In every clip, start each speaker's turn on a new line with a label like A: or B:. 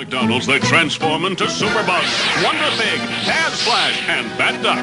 A: McDonald's, they transform into Superbug, Wonder Pig, Taz Flash, and Bat Duck.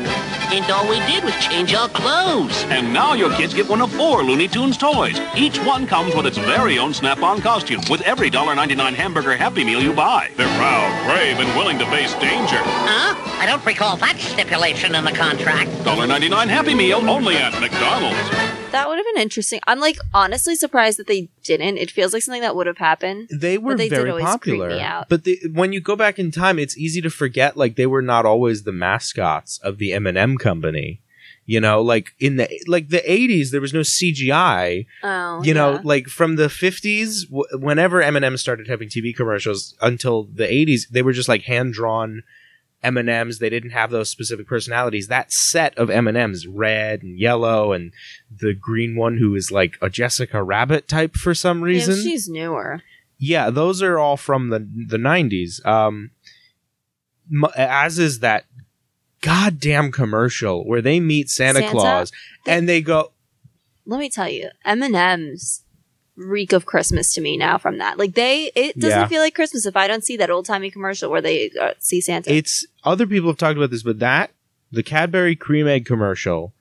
B: And all we did was change our clothes.
A: And now your kids get one of four Looney Tunes toys. Each one comes with its very own Snap-on costume with every $1.99 hamburger Happy Meal you buy. They're proud, brave, and willing to face danger.
B: Huh? I don't recall that stipulation in the contract.
A: $1.99 Happy Meal only at McDonald's.
C: That would have been interesting. I'm like honestly surprised that they didn't. It feels like something that would have happened.
D: They were
C: they
D: very popular. But the, when you go back in time, it's easy to forget like they were not always the mascots of the M&M company. You know, like in the like the 80s there was no CGI.
C: Oh,
D: you know,
C: yeah.
D: like from the 50s w- whenever M&M started having TV commercials until the 80s, they were just like hand-drawn M&Ms. They didn't have those specific personalities. That set of M&Ms, red and yellow and the green one who is like a Jessica Rabbit type for some reason.
C: Yeah, she's newer.
D: Yeah, those are all from the the nineties. Um, m- as is that goddamn commercial where they meet Santa,
C: Santa?
D: Claus and they go,
C: Let me tell you, M and M's reek of Christmas to me now. From that, like they, it doesn't
D: Yeah.
C: feel like Christmas if I don't see that old timey commercial where they uh, see Santa.
D: it's other people have talked about this, but that the Cadbury cream egg commercial.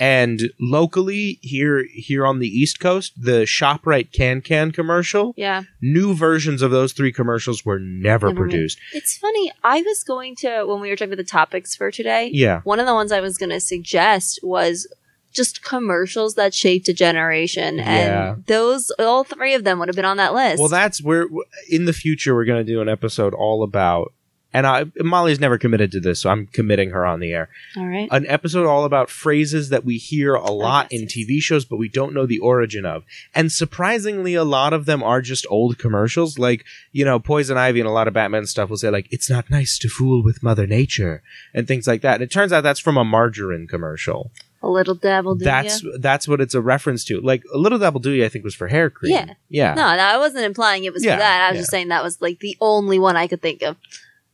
D: And locally here here on the East Coast, the Shoprite Can Can commercial,
C: yeah,
D: new versions of those three commercials were never
C: Never made.
D: produced.
C: it's funny. I was going to when we were talking about the topics for today.
D: Yeah.
C: One of the ones I was going to suggest was just commercials that shaped a generation,
D: Yeah.
C: and those all three of them would have been on that list.
D: Well, that's where in the future we're going to do an episode all about. And I, Molly's never committed to this, so I'm committing her on the air.
C: all right.
D: An episode all about phrases that we hear a oh,
C: lot
D: in. TV shows, but we don't know the origin of. And surprisingly, a lot of them are just old commercials. Like, you know, Poison Ivy and a lot of Batman stuff will say, like, it's not nice to fool with Mother Nature, and things like that. And it turns out that's from a margarine commercial.
C: A little devil. Do
D: that's
C: ya?
D: that's what it's a reference to. Like, a little double do I think was for hair cream.
C: Yeah.
D: Yeah.
C: No, no, I wasn't implying it was
D: Yeah,
C: for that. I was
D: yeah.
C: just saying that was like the only one I could think of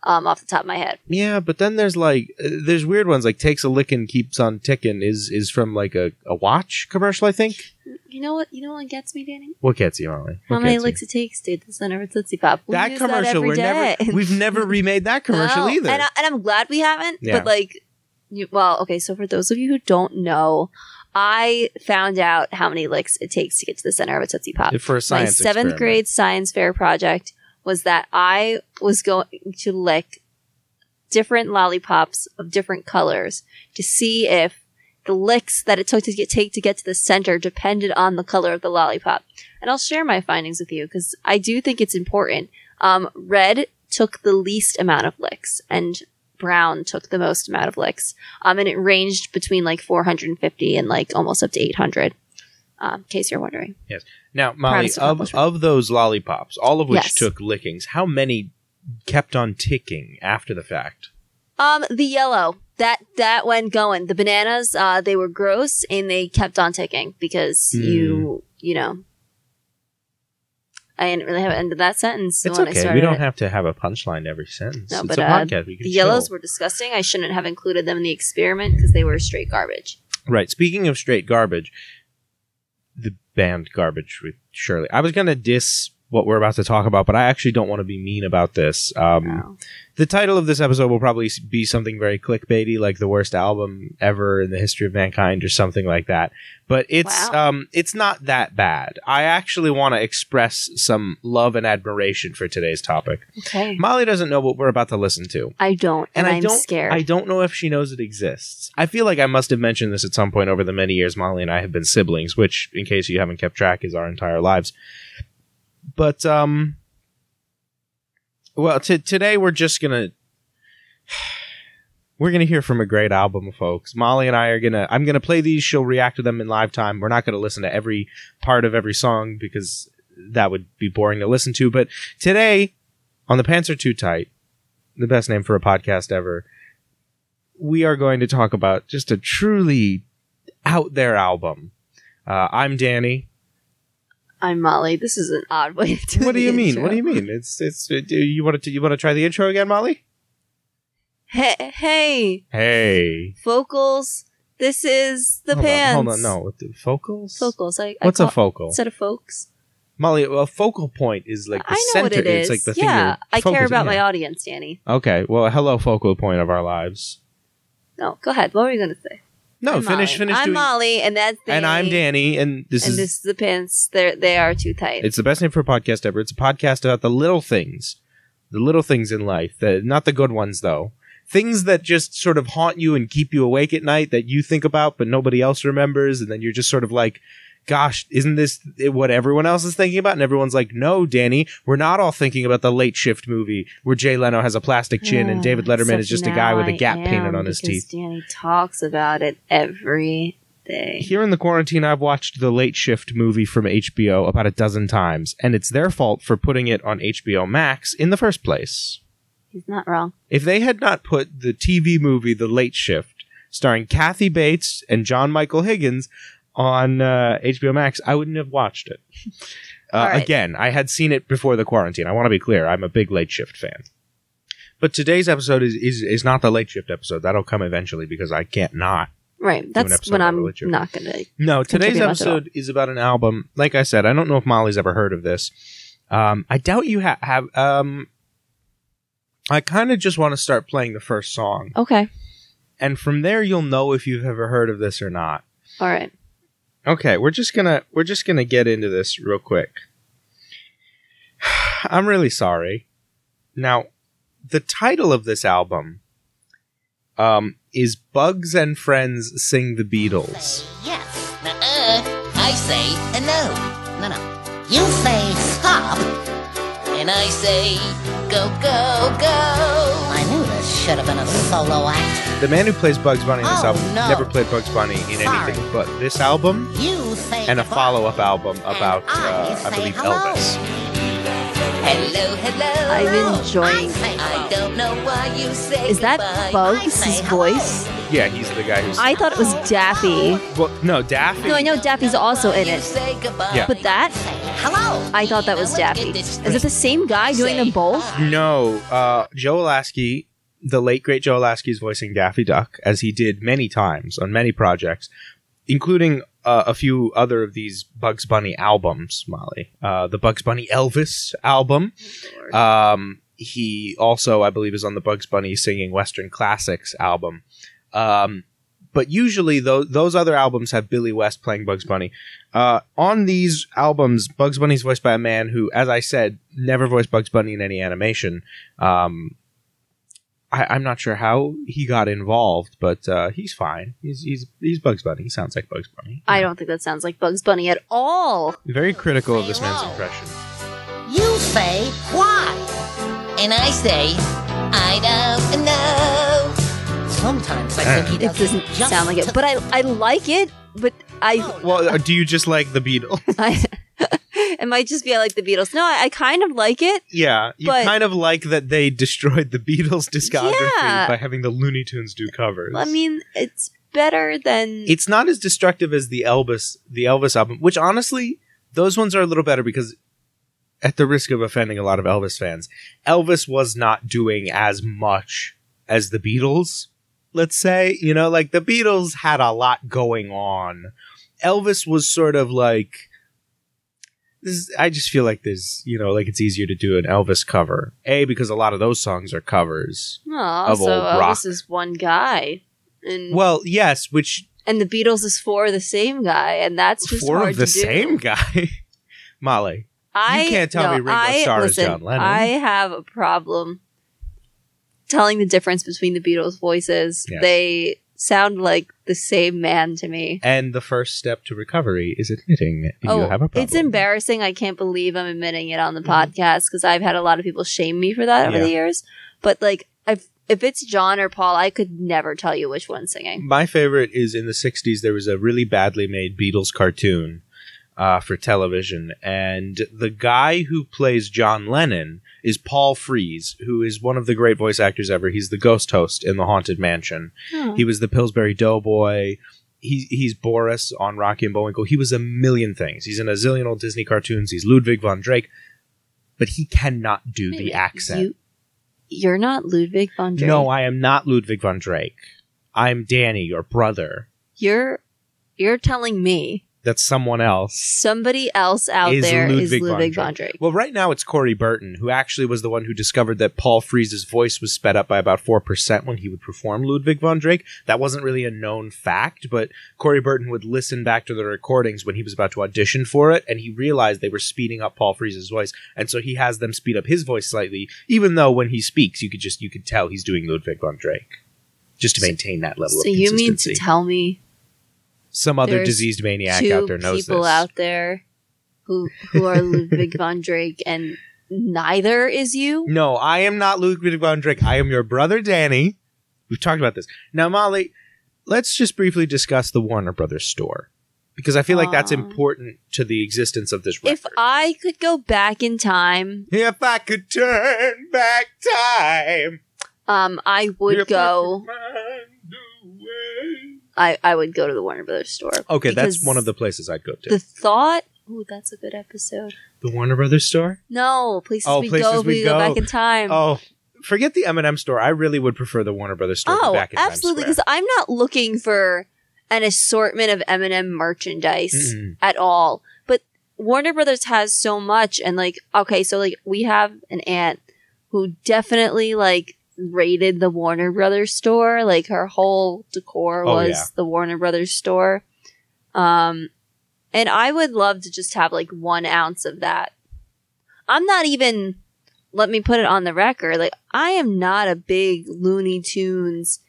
C: um, off the top of my head.
D: Yeah, but then there's like uh, there's weird ones like takes a lickin' keeps on ticking is is from like a, a watch commercial I think.
C: You know what? You know what gets me, Danny?
D: What gets you, Molly?
C: How
D: What
C: many
D: gets you?
C: licks it takes to hit the center of a Tootsie Pop. We
D: that
C: use
D: commercial
C: every
D: we're never
C: day.
D: we've never remade that commercial
C: No,
D: either.
C: And, I, and I'm glad we haven't.
D: Yeah.
C: But like, you, well, okay. So for those of you who don't know, I found out how many licks it takes to get to the center of a Tootsie Pop.
D: For a science My
C: seventh
D: experiment.
C: grade science fair project was that I was going to lick different lollipops of different colors to see if the licks that it took to get take to get to the center depended on the color of the lollipop. And I'll share my findings with you because I do think it's important. Um, red took the least amount of licks, and brown took the most amount of licks. Um, and it ranged between like 450 and like almost up to 800. Um, in case you're wondering. Yes.
D: Now, Molly, of, of those lollipops, all of which
C: Yes.
D: took lickings, how many kept on ticking after the fact?
C: Um, the yellow that that went going. The bananas, uh, they were gross and they kept on ticking because
D: Hmm.
C: you, you know, I didn't really have an end to that sentence.
D: It's
C: when I
D: okay.
C: started
D: We don't
C: it.
D: have to have a punchline to every sentence.
C: No,
D: it's
C: but
D: a
C: uh,
D: podcast. We can
C: the yellows
D: chill.
C: were disgusting. I shouldn't have included them in the experiment because they were straight garbage.
D: Right. Speaking of straight garbage, the band garbage with Shirley. I was gonna diss what we're about to talk about, but I actually don't want to be mean about this. Um,
C: Wow.
D: The title of this episode will probably be something very clickbaity, like the worst album ever in the history of mankind, or something like that. But it's
C: Wow.
D: um, it's not that bad. I actually want to express some love and admiration for today's topic.
C: Okay.
D: Molly doesn't know what we're about to listen to.
C: I don't, and,
D: And I
C: I'm
D: don't,
C: scared.
D: I don't know if she knows it exists. I feel like I must have mentioned this at some point over the many years Molly and I have been siblings, which, in case you haven't kept track, is our entire lives. But um, well, t- today we're just gonna we're gonna hear from a great album, folks. Molly and I are gonna I'm gonna play these. She'll react to them in live time. We're not gonna listen to every part of every song because that would be boring to listen to. But today on the Pants Are Too Tight, the best name for a podcast ever, we are going to talk about just a truly out there album. Uh, I'm Danny.
C: I'm Molly. This is an odd way to.
D: What do you mean?
C: intro.
D: What do you mean? It's it's. uh, Do you want to you want to try the intro again, Molly?
C: Hey, hey,
D: Hey,
C: vocals. This is the
D: hold
C: pants.
D: On, hold on, no, focals.
C: Vocals. I, I
D: What's a focal?
C: Instead of folks.
D: Molly, a focal point is like the
C: I know
D: center.
C: what it is.
D: It's like the thing.
C: yeah, I care about my audience, Danny.
D: Okay, well, hello, focal point of our lives.
C: No, go ahead. What were you going to say?
D: No,
C: I'm
D: finish,
C: Molly.
D: finish.
C: I'm
D: doing,
C: Molly, and that's Danny.
D: and I'm Danny, and this
C: and
D: is
C: this is the pins. They they are too tight.
D: It's the best name for a podcast ever. It's a podcast about the little things, the little things in life, the, not the good ones though. Things that just sort of haunt you and keep you awake at night that you think about but nobody else remembers, and then you're just sort of like, "Gosh, isn't this what everyone else is thinking about?" And everyone's like, "No, Danny, we're not all thinking about the Late Shift movie where Jay Leno has a plastic chin and David Letterman is just a guy with a gap painted on his teeth."
C: Danny talks about it every day.
D: Here in the quarantine, I've watched the Late Shift movie from HBO about a dozen times, and it's their fault for putting it on HBO Max in the first place.
C: He's not wrong.
D: If they had not put the TV movie The Late Shift, starring Kathy Bates and John Michael Higgins, on uh, HBO Max, I wouldn't have watched it. Uh,
C: right.
D: Again, I had seen it before the quarantine. I want to be clear. I'm a big Late Shift fan. But today's episode is, is, is not the Late Shift episode. That'll come eventually because I can't not.
C: Right. That's when I'm not going to.
D: No, today's
C: Contribute much at all.
D: episode is about an album. Like I said, I don't know if Molly's ever heard of this. Um, I doubt you ha- have. Um, I kind of just want to start playing the first song,
C: Okay.
D: and from there you'll know if you've ever heard of this or not.
C: All right.
D: Okay, we're just gonna we're just gonna get into this real quick. I'm really sorry. Now, the title of this album um, is "Bugs and Friends Sing the Beatles."
B: Yes. Uh, I say uh, no. No, no. You say stop. And I say go, go, go. I knew this should have been a solo act.
D: The man who plays Bugs Bunny in this
B: Oh,
D: album
B: no.
D: never played Bugs Bunny in
B: Sorry.
D: anything but this album
B: You say
D: and a follow up album about,
B: I
D: uh, I
B: say
D: believe,
B: hello.
D: Elvis.
B: Hello, hello.
C: I'm enjoying-
B: I, I don't know why you say
C: Is that
B: goodbye. I
C: Bugs'
B: say hello.
C: voice?
D: Yeah, he's the guy who's.
C: I thought it was Daffy.
D: well, no, Daffy.
C: No, I know Daffy's also in it.
B: say goodbye.
D: Yeah.
C: But that,
B: hello.
C: I thought that was Daffy. Is it the same guy doing them both?
D: No, uh, Joe Alaskey, the late great Joe Alaskey, is voicing Daffy Duck, as he did many times on many projects, including uh, a few other of these Bugs Bunny albums. Molly, uh, the Bugs Bunny Elvis album. Um, he also, I believe, is on the Bugs Bunny singing Western Classics album. Um, but usually, those those other albums have Billy West playing Bugs Bunny. Uh, on these albums, Bugs Bunny is voiced by a man who, as I said, never voiced Bugs Bunny in any animation. Um, I, I'm not sure how he got involved, but uh, he's fine. He's he's he's Bugs Bunny. He sounds like Bugs Bunny.
C: I don't think that sounds like Bugs Bunny at all.
D: Very critical of this man's impression.
B: You say why? And I say I don't know. Sometimes I think he
C: It
B: doesn't,
C: doesn't
B: just
C: sound like it, but I I like it. But I
D: Well, uh, do you just like the Beatles?
C: I it might just be I like the Beatles. No, I, I kind of like it.
D: yeah, you
C: But-
D: kind of like that they destroyed the Beatles discography
C: Yeah.
D: by having the Looney Tunes do covers.
C: I mean, it's better than
D: it's not as destructive as the Elvis the Elvis album, which honestly, those ones are a little better because at the risk of offending a lot of Elvis fans, Elvis was not doing as much as the Beatles, let's say. You know, like the Beatles had a lot going on. Elvis was sort of like this is, I just feel like there's, you know, like it's easier to do an Elvis cover. A because a lot of those songs are covers.
C: oh,
D: of
C: so
D: old
C: Elvis
D: rock.
C: is one guy, and
D: Well, yes, which
C: and the Beatles is four of the same guy, and that's just
D: four
C: hard
D: of the
C: to do.
D: same guy. Molly.
C: I
D: can't tell me Ringo
C: I,
D: Starr is John Lennon.
C: I have a problem telling the difference between the Beatles' voices.
D: Yes.
C: They sound like the same man to me.
D: And the first step to recovery is admitting you
C: oh,
D: have a problem.
C: it's embarrassing. I can't believe I'm admitting it on the mm-hmm. podcast because I've had a lot of people shame me for that over
D: Yeah.
C: the years. But like, if if it's John or Paul, I could never tell you which one's singing.
D: My favorite is in the 60s, there was a really badly made Beatles cartoon uh, for television. And the guy who plays John Lennon is Paul Frees, who is one of the great voice actors ever. He's the ghost host in The Haunted Mansion.
C: Oh.
D: He was the Pillsbury Doughboy. He, he's Boris on Rocky and Bullwinkle. He was a million things. He's in a zillion old Disney cartoons. He's Ludwig von Drake. But he cannot do
C: Wait
D: the accent.
C: You, you're not Ludwig von Drake.
D: No, I am not Ludwig von Drake. I'm Danny, your brother.
C: you're you're telling me
D: that someone else
C: Somebody else out
D: is
C: there is
D: Ludwig,
C: Ludwig
D: von Drake. Well, right now it's Corey Burton, who actually was the one who discovered that Paul Frees's voice was sped up by about 4% when he would perform Ludwig von Drake. That wasn't really a known fact, but Corey Burton would listen back to the recordings when he was about to audition for it, and he realized they were speeding up Paul Frees's voice, and so he has them speed up his voice slightly, even though when he speaks, you could just, you could tell he's doing Ludwig von Drake. Just to maintain that level
C: So
D: of
C: you mean to tell me
D: Some other
C: there's
D: diseased maniac out there knows
C: people
D: this.
C: out there who who are Ludwig von Drake and neither is you?
D: No, I am not Ludwig von Drake. I am your brother Danny. We've talked about this. Now, Molly, let's just briefly discuss the Warner Brothers store because I feel like that's important to the existence of this record.
C: If I could go back in time,
D: If I could turn back time,
C: um, I would go. I, I would go to the Warner Brothers store.
D: Okay, that's one of the places I'd go to.
C: The thought. Ooh, that's a good episode.
D: The Warner Brothers store.
C: No, places
D: Oh,
C: we
D: places
C: go.
D: we
C: go.
D: go.
C: back in time.
D: Oh, forget the M&M store. I really would prefer the Warner Brothers store.
C: Oh,
D: back in
C: absolutely. Because I'm not looking for an assortment of M&M merchandise
D: Mm-mm.
C: at all. But Warner Brothers has so much, and like, okay, so like we have an aunt who definitely like rated the Warner Brothers store. Like her whole decor
D: Oh,
C: was
D: yeah.
C: the Warner Brothers store. Um, and I would love to just have like one ounce of that. I'm not even. Let me put it on the record. Like I am not a big Looney Tunes,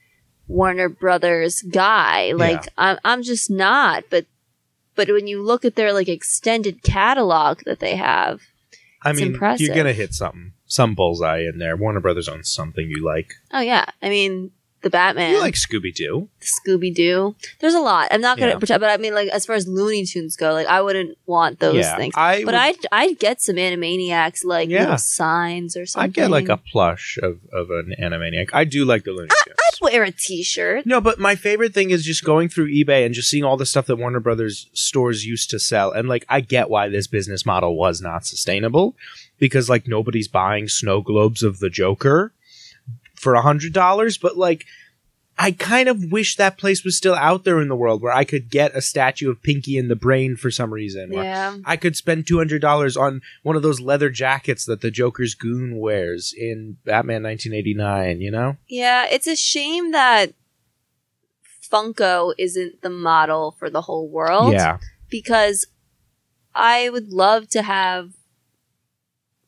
C: Warner Brothers guy. Like I'm, I'm just not. But, but when you look at their like extended catalog that they have,
D: I mean,
C: impressive.
D: you're gonna hit something, some bullseye in there. Warner Brothers owns something you like.
C: oh yeah, I mean the Batman,
D: You like Scooby Doo?
C: Scooby Doo. There's a lot. I'm not gonna
D: Yeah.
C: pretend, but I mean like as far as Looney Tunes go, like I wouldn't want those
D: yeah,
C: things.
D: I
C: But I'd I'd get some Animaniacs like
D: Yeah.
C: little signs or something.
D: I'd get like a plush of, of an Animaniac. I do like the Looney Tunes.
C: I'd wear a T-shirt.
D: No, but my favorite thing is just going through eBay and just seeing all the stuff that Warner Brothers stores used to sell. And like, I get why this business model was not sustainable because like nobody's buying snow globes of the Joker for a hundred dollars. But like, I kind of wish that place was still out there in the world where I could get a statue of Pinky in the Brain for some reason. Or
C: Yeah.
D: I could spend two hundred dollars on one of those leather jackets that the Joker's goon wears in Batman 1989. You know?
C: Yeah, it's a shame that Funko isn't the model for the whole world.
D: Yeah.
C: Because I would love to have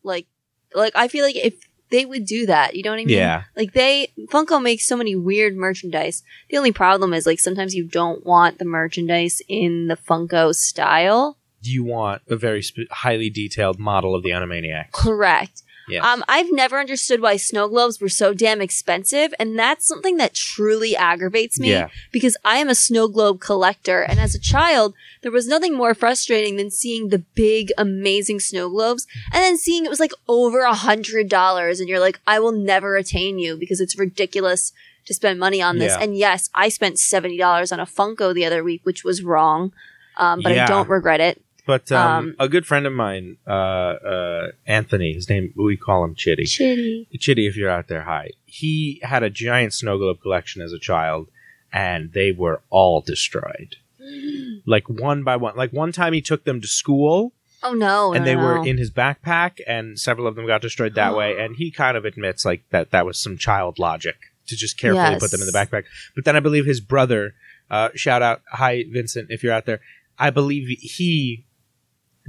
C: like like I feel like if they would do that, you know what I mean?
D: Yeah.
C: Like they Funko makes so many weird merchandise. The only problem is like sometimes you don't want the merchandise in the Funko style.
D: you want a very sp- highly detailed model of the Animaniacs.
C: Correct.
D: Yes.
C: Um, I've never understood why snow globes were so damn expensive, and that's something that truly aggravates me
D: Yeah.
C: because I am a snow globe collector, and as a child, there was nothing more frustrating than seeing the big, amazing snow globes, and then seeing it was like over a hundred dollars, and you're like, I will never attain you because it's ridiculous to spend money on this.
D: Yeah.
C: And yes, I spent seventy dollars on a Funko the other week, which was wrong, um, but
D: Yeah.
C: I don't regret it.
D: But um,
C: um,
D: a good friend of mine, uh, uh, Anthony, his name, we call him Chitty.
C: Shitty.
D: Chitty, if you're out there, hi. He had a giant snow globe collection as a child, and they were all destroyed. Like one by one. Like one time he took them to school,
C: Oh no!
D: and
C: no,
D: they
C: no,
D: were in his backpack, and several of them got destroyed that way. And he kind of admits like that that was some child logic to just carefully
C: Yes.
D: put them in the backpack. But then I believe his brother, uh, shout out, hi Vincent, if you're out there, I believe he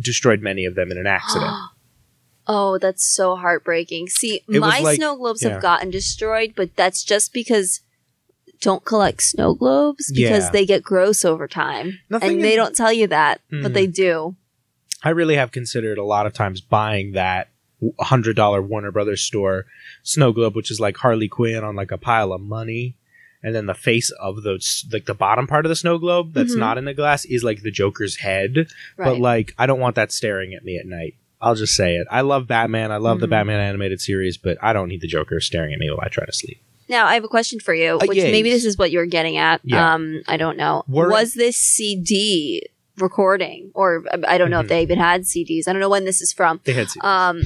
D: destroyed many of them in an accident.
C: Oh, that's so heartbreaking. See,
D: It was
C: my
D: like-
C: snow globes
D: yeah.
C: have gotten destroyed, but that's just because don't collect snow globes because
D: Yeah.
C: they get gross over time.
D: Nothing
C: and they
D: in-
C: don't tell you that,
D: Hmm.
C: but they do.
D: I really have considered a lot of times buying that hundred dollar Warner Brothers store snow globe, which is like Harley Quinn on like a pile of money, and then the face of those like the bottom part of the snow globe that's
C: Mhm.
D: not in the glass is like the Joker's head.
C: Right.
D: But like I don't want that staring at me at night. I'll just say it. I love Batman. I love the
C: Mhm.
D: Batman animated series, but I don't need the Joker staring at me while I try to sleep.
C: now, I have a question for you,
D: Uh,
C: which
D: yes.
C: maybe this is what you're getting at.
D: Yeah.
C: Um, I don't know.
D: Were-
C: Was this CD recording, or I don't know
D: Mhm.
C: if they even had CDs. I don't know when this is from.
D: They had seen-
C: Um,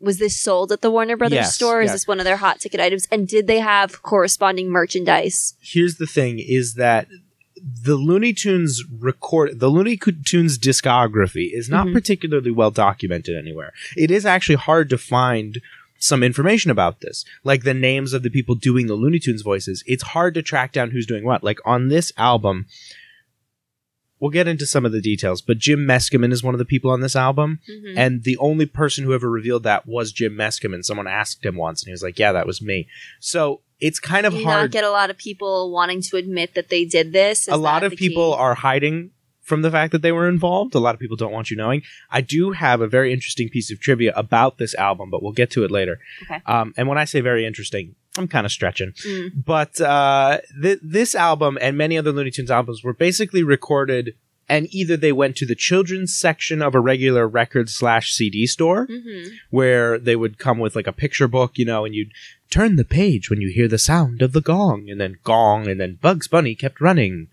C: was this sold at the Warner Brothers
D: Yes,
C: store? Is
D: yes.
C: this one of their hot ticket items? And did they have corresponding merchandise?
D: here's the thing is that the Looney Tunes record the Looney Tunes discography is not
C: Mhm.
D: particularly well documented anywhere. It is actually hard to find some information about this, like the names of the people doing the Looney Tunes voices. It's hard to track down who's doing what. Like on this album, we'll get into some of the details, but Jim Meskimen is one of the people on this album,
C: Mhm.
D: and the only person who ever revealed that was Jim Meskimen. Someone asked him once, and he was like, "Yeah, that was me." So it's kind of
C: Do you
D: hard.
C: not get a lot of people wanting to admit that they did this? Is
D: a lot of people
C: key?
D: are hiding from the fact that they were involved. A lot of people don't want you knowing. I do have a very interesting piece of trivia about this album, but we'll get to it later.
C: Okay.
D: Um, and when I say very interesting, I'm kind of stretching.
C: Mm.
D: But uh, th- this album and many other Looney Tunes albums were basically recorded, and either they went to the children's section of a regular record slash CD store,
C: Mhm.
D: where they would come with like a picture book, you know, and you'd turn the page when you hear the sound of the gong, and then gong, and then Bugs Bunny kept running.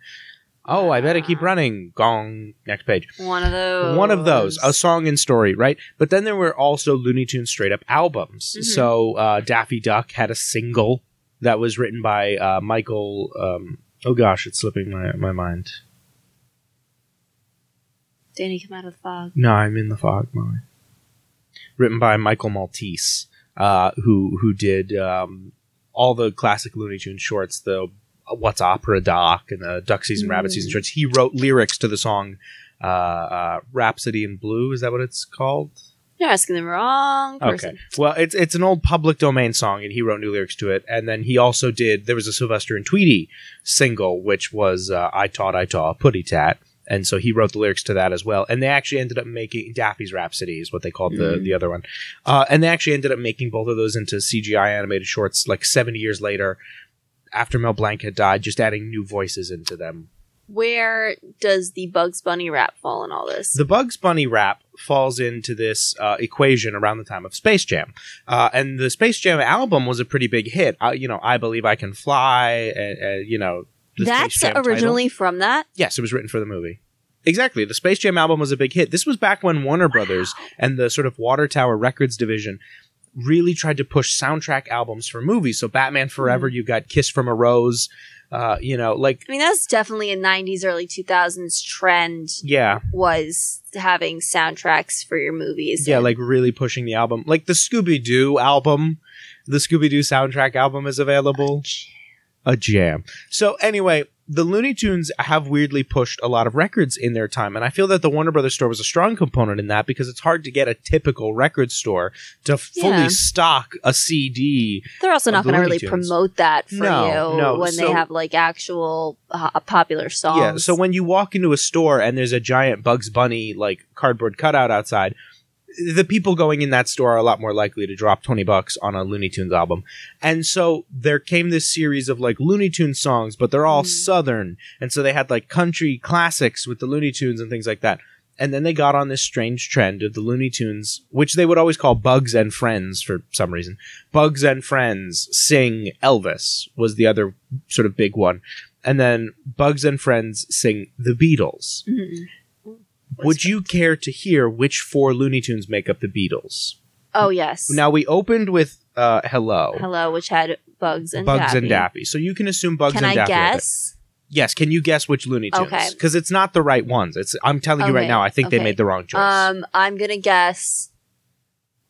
D: Oh, I better keep running. Gong. Next page.
C: One of those.
D: One of those, a song and story, right? But then there were also Looney Tunes straight up albums.
C: Mhm.
D: So uh, Daffy Duck had a single that was written by uh, Michael. Um, oh gosh, it's slipping my my mind.
C: Danny, come out of the fog.
D: No, I'm in the fog, Molly. Written by Michael Maltese, uh, who who did um, all the classic Looney Tunes shorts, the What's Opera Doc and the Duck Season, Rabbit
C: Mm.
D: Season shorts. He wrote lyrics to the song uh, uh, "Rhapsody in Blue." Is that what it's called?
C: You're asking the wrong person.
D: Okay. Well, it's it's an old public domain song, and he wrote new lyrics to it. And then he also did. There was a Sylvester and Tweety single, which was uh, "I Taught I Taught Putty Tat," and so he wrote the lyrics to that as well. And they actually ended up making Daffy's Rhapsody is what they called the
C: Mm.
D: the other one. Uh, and they actually ended up making both of those into CGI animated shorts, like seventy years later, after Mel Blanc had died, just adding new voices into them.
C: Where does the Bugs Bunny rap fall in all this?
D: The Bugs Bunny rap falls into this uh, equation around the time of Space Jam, uh, and the Space Jam album was a pretty big hit. Uh, you know, I believe I can fly. Uh, uh, you know, the
C: That's
D: Space Jam title.
C: originally from that.
D: yes, it was written for the movie. Exactly, the Space Jam album was a big hit. This was back when Warner Brothers and the sort of Water Tower Records division really tried to push soundtrack albums for movies. So Batman Forever,
C: Mm.
D: you got Kiss from a Rose. Uh, you know, like
C: I mean, that's definitely a '90s, early 2000s trend.
D: yeah,
C: Was having soundtracks for your movies.
D: Yeah,
C: and-
D: like really pushing the album. Like the Scooby Doo album, the Scooby Doo soundtrack album is available. A jam. So anyway, the Looney Tunes have weirdly pushed a lot of records in their time, and I feel that the Warner Brothers store was a strong component in that because it's hard to get a typical record store to fully
C: Yeah.
D: stock a CD.
C: they're also not going to really
D: Tunes.
C: promote that for
D: No,
C: you
D: no,
C: when
D: so-
C: they have like actual uh, popular songs.
D: Yeah. So when you walk into a store and there's a giant Bugs Bunny like cardboard cutout outside, the people going in that store are a lot more likely to drop 20 bucks on a Looney Tunes album. And so there came this series of like Looney Tunes songs, but they're all
C: Mm.
D: southern. And so they had like country classics with the Looney Tunes and things like that. And then they got on this strange trend of the Looney Tunes, which they would always call Bugs and Friends for some reason. Bugs and Friends sing Elvis was the other sort of big one. And then Bugs and Friends sing The Beatles.
C: Mhm.
D: Would you care to hear which four Looney Tunes make up the Beatles?
C: Oh yes.
D: Now we opened with uh, Hello,
C: Hello, which had Bugs and
D: Bugs
C: Daffy.
D: and Daffy. So you can assume Bugs
C: Can
D: and
C: I
D: Daffy. are there.
C: guess?
D: Yes. Can you guess which Looney Tunes?
C: Okay.
D: Because it's not the right ones. It's. I'm telling you right
C: Okay,
D: now. I think they
C: okay.
D: made the wrong choice.
C: Um, I'm gonna guess,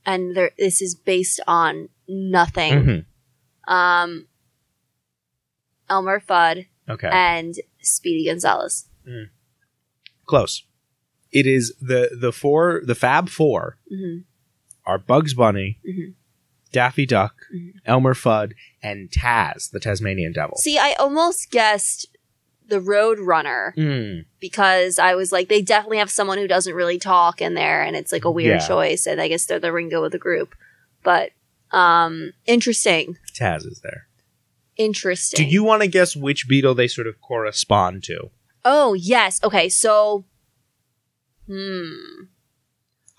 C: and there. This is based on nothing.
D: Mhm.
C: Um, Elmer Fudd
D: Okay.
C: and Speedy Gonzales.
D: Close. It is the the four the Fab Four
C: hmm
D: are Bugs Bunny,
C: Mhm.
D: Daffy Duck,
C: Mhm.
D: Elmer Fudd, and Taz, the Tasmanian Devil.
C: See, I almost guessed the Road Runner
D: Mm.
C: because I was like, they definitely have someone who doesn't really talk in there, and it's like a weird
D: Yeah.
C: choice, and I guess they're the Ringo of the group. But um, interesting,
D: Taz is there.
C: interesting.
D: Do you want to guess which beetle they sort of correspond to?
C: Oh yes. Okay. So, hmm.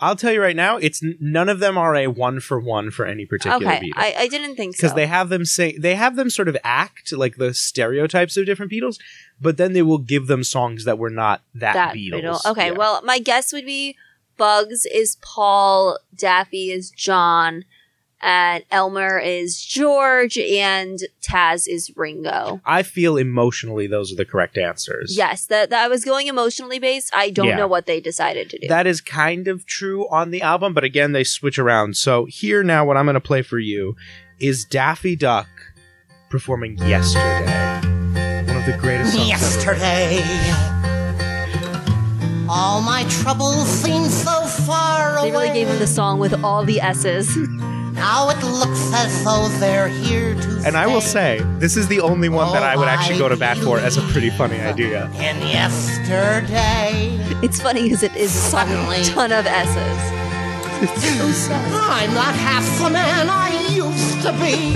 D: I'll tell you right now, it's none of them are a one for one for any particular
C: Okay. I, I didn't think so.
D: because they have them say they have them sort of act like the stereotypes of different Beatles, but then they will give them songs that were not that,
C: that
D: Beatles.
C: Okay.
D: Yeah.
C: Well, my guess would be Bugs is Paul, Daffy is John, and Elmer is George, and Taz is Ringo.
D: I feel emotionally those are the correct answers.
C: Yes, that, that I was going emotionally based. I don't
D: Yeah.
C: know what they decided to do.
D: That is kind of true on the album, but again, they switch around. So here now, what I'm going to play for you is Daffy Duck performing "Yesterday," one of the greatest songs.
B: Yesterday, all my troubles seem so far away.
C: they really gave him the song with all the S's.
B: Now it looks as though they're here to
D: And I will say, this is the only one that I would actually go to bat for as a pretty funny idea.
B: And yesterday,
C: it's funny because it is a
B: Suddenly.
C: ton of S's.
B: I'm not half the man I used to be.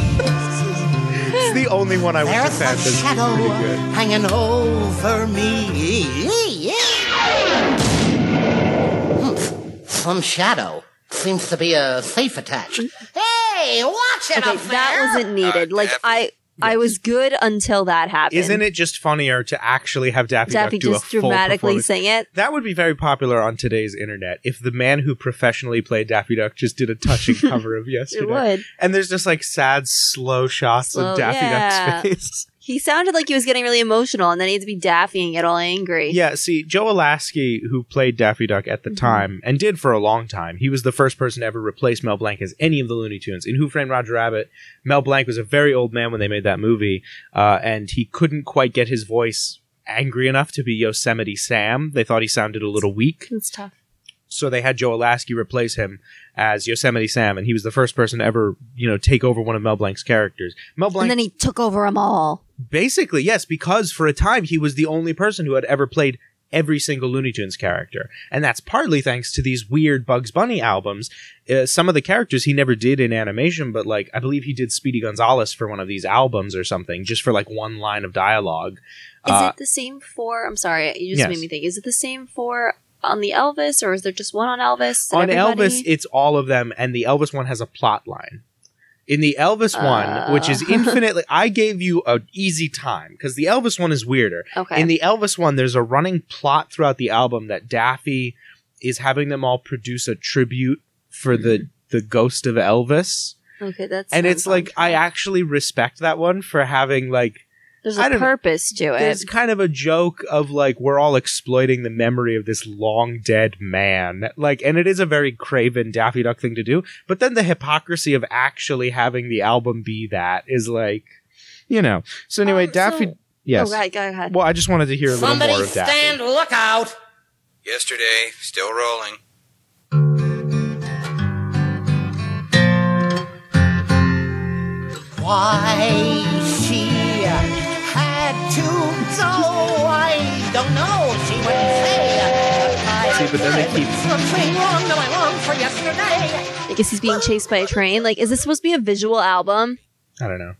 D: It's the only one I would
B: There's
D: defend
B: a
D: as
B: shadow
D: pretty good.
B: hanging over me. Hmm, Some shadow seems to be a safe attached. Hey, watch it
C: Okay,
B: up there.
C: that wasn't needed.
E: Uh,
C: like
E: Daffy.
C: I, I was good until that happened.
D: Isn't it just funnier to actually have Daffy,
C: Daffy
D: Duck do
C: just
D: a full
C: dramatically
D: performance?
C: sing it?
D: That would be very popular on today's internet if the man who professionally played Daffy Duck just did a touching cover of Yesterday.
C: It would.
D: And there's just like sad, slow shots
C: Slow-
D: of Daffy
C: yeah.
D: Duck's face.
C: He sounded like he was getting really emotional, and then he'd be Daffy and get all angry.
D: Yeah, see, Joe Alaskey, who played Daffy Duck at the
C: Mhm.
D: time and did for a long time, he was the first person to ever replace Mel Blanc as any of the Looney Tunes. In Who Framed Roger Rabbit, Mel Blanc was a very old man when they made that movie, uh, and he couldn't quite get his voice angry enough to be Yosemite Sam. They thought he sounded a little weak,
C: It's tough.
D: so they had Joe Alaskey replace him as Yosemite Sam, and he was the first person to ever, you know, take over one of Mel Blanc's characters. Mel Blanc
C: And then he took over them all.
D: Basically, yes, because for a time he was the only person who had ever played every single Looney Tunes character. And that's partly thanks to these weird Bugs Bunny albums. Uh, some of the characters he never did in animation, but like, I believe he did Speedy Gonzales for one of these albums or something, just for like one line of dialogue.
C: Is
D: Uh,
C: it the same for? I'm sorry, you just
D: Yes.
C: made me think. Is it the same for on the Elvis, or is there just one on Elvis?
D: On
C: everybody-
D: Elvis, it's all of them, and the Elvis one has a plot line. In the Elvis one, which is
C: Uh.
D: infinitely, I gave you an easy time because the Elvis one is weirder.
C: okay.
D: In the Elvis one, there's a running plot throughout the album that Daffy is having them all produce a tribute for the the ghost of Elvis,
C: okay, that's
D: and it's like I actually respect that one for having like
C: there's
D: I
C: a
D: don't
C: purpose to it.
D: there's kind of a joke of like we're all exploiting the memory of this long dead man, like, and it is a very craven Daffy Duck thing to do. But then the hypocrisy of actually having the album be that is like, you know. So anyway,
C: Um,
D: Daffy.
C: so-
D: yes.
C: Oh, right, go ahead.
D: Well, I just wanted to hear a little
B: Somebody
D: more of Daffy.
B: stand look out.
E: Yesterday, still rolling.
B: Why she had to go, I don't know. She wouldn't say. I
D: See, but then they keep-
B: Something wrong that I long for yesterday.
C: I guess he's being chased by a train. Like, is this supposed to be a visual album?
D: I don't know.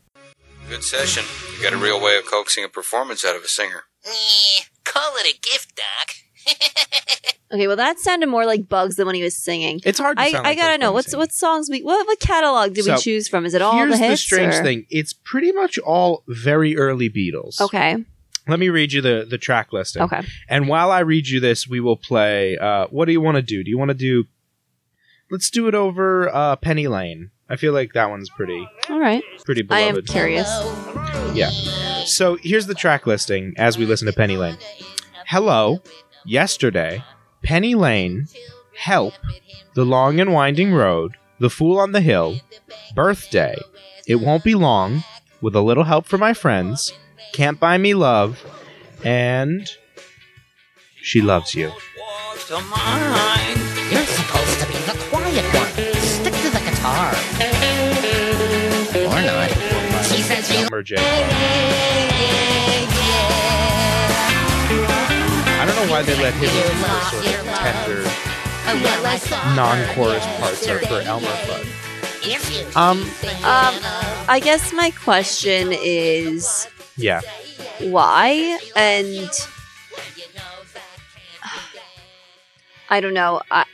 E: Good session. You got a real way of coaxing a performance out of a singer.
B: Eh, call it a gift, Doc.
C: Okay, well, that sounded more like Bugs than when he was singing.
D: It's hard to
C: I,
D: sound
C: I gotta know
D: Bunny
C: what's
D: singing.
C: what songs we what what catalog did we choose from? Is it all
D: Here's
C: the
D: the, strange
C: or-
D: thing. It's pretty much all very early Beatles.
C: Okay,
D: Let me read you the, the track listing.
C: okay.
D: And while I read you this, we will play. Uh, what do you want to do? Do you want to do? Let's do it over uh, Penny Lane. I feel like that one's pretty
C: All right.
D: pretty
C: I am curious.
D: Yeah. So here's the track listing as we listen to Penny Lane. Hello, yesterday, Penny Lane, Help, The Long and Winding Road, The Fool on the Hill, Birthday, It Won't Be Long, With a Little Help from My Friends, Can't Buy Me Love, and She Loves You.
B: You're supposed to be the quiet one. Stick to the guitar. Or not. She said she
D: Elmer J. I don't know why they let him do the sort of tender non-chorus parts are for Elmer Fudd. Um,
C: Um, I guess my question is
D: yeah.
C: why and I don't know. I,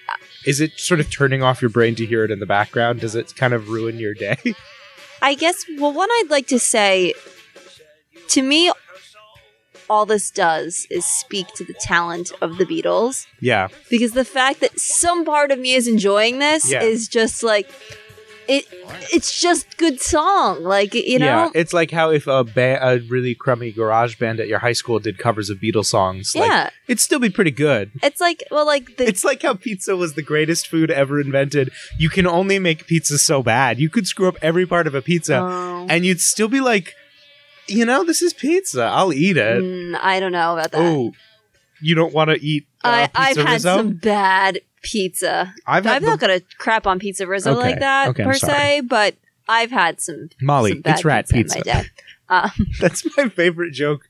D: Is it sort of turning off your brain to hear it in the background? Does it kind of ruin your day?
C: I guess well, one I'd like to say to me, all this does is speak to the talent of the Beatles
D: yeah.
C: because the fact that some part of me is enjoying this
D: Yeah.
C: is just like it it's just good song. Like you know,
D: yeah, it's like how if a ba- a really crummy garage band at your high school did covers of Beatles songs, like,
C: Yeah.
D: it'd still be pretty good.
C: it's like well, like the
D: It's like how pizza was the greatest food ever invented. You can only make pizza so bad. You could screw up every part of a pizza,
C: Oh.
D: and you'd still be like, you know, this is pizza. I'll eat it.
C: Mm, I don't know about that.
D: Oh, you don't want to eat uh,
C: I, I've had
D: Rizzo?
C: some bad pizza.
D: I've had
C: I'm
D: the-
C: not gonna crap on pizza Rizzo
D: Okay,
C: like that
D: okay, I'm
C: per
D: sorry.
C: se, but I've had some.
D: Molly,
C: some bad
D: it's rat
C: pizza. in. My day. Um,
D: That's my favorite joke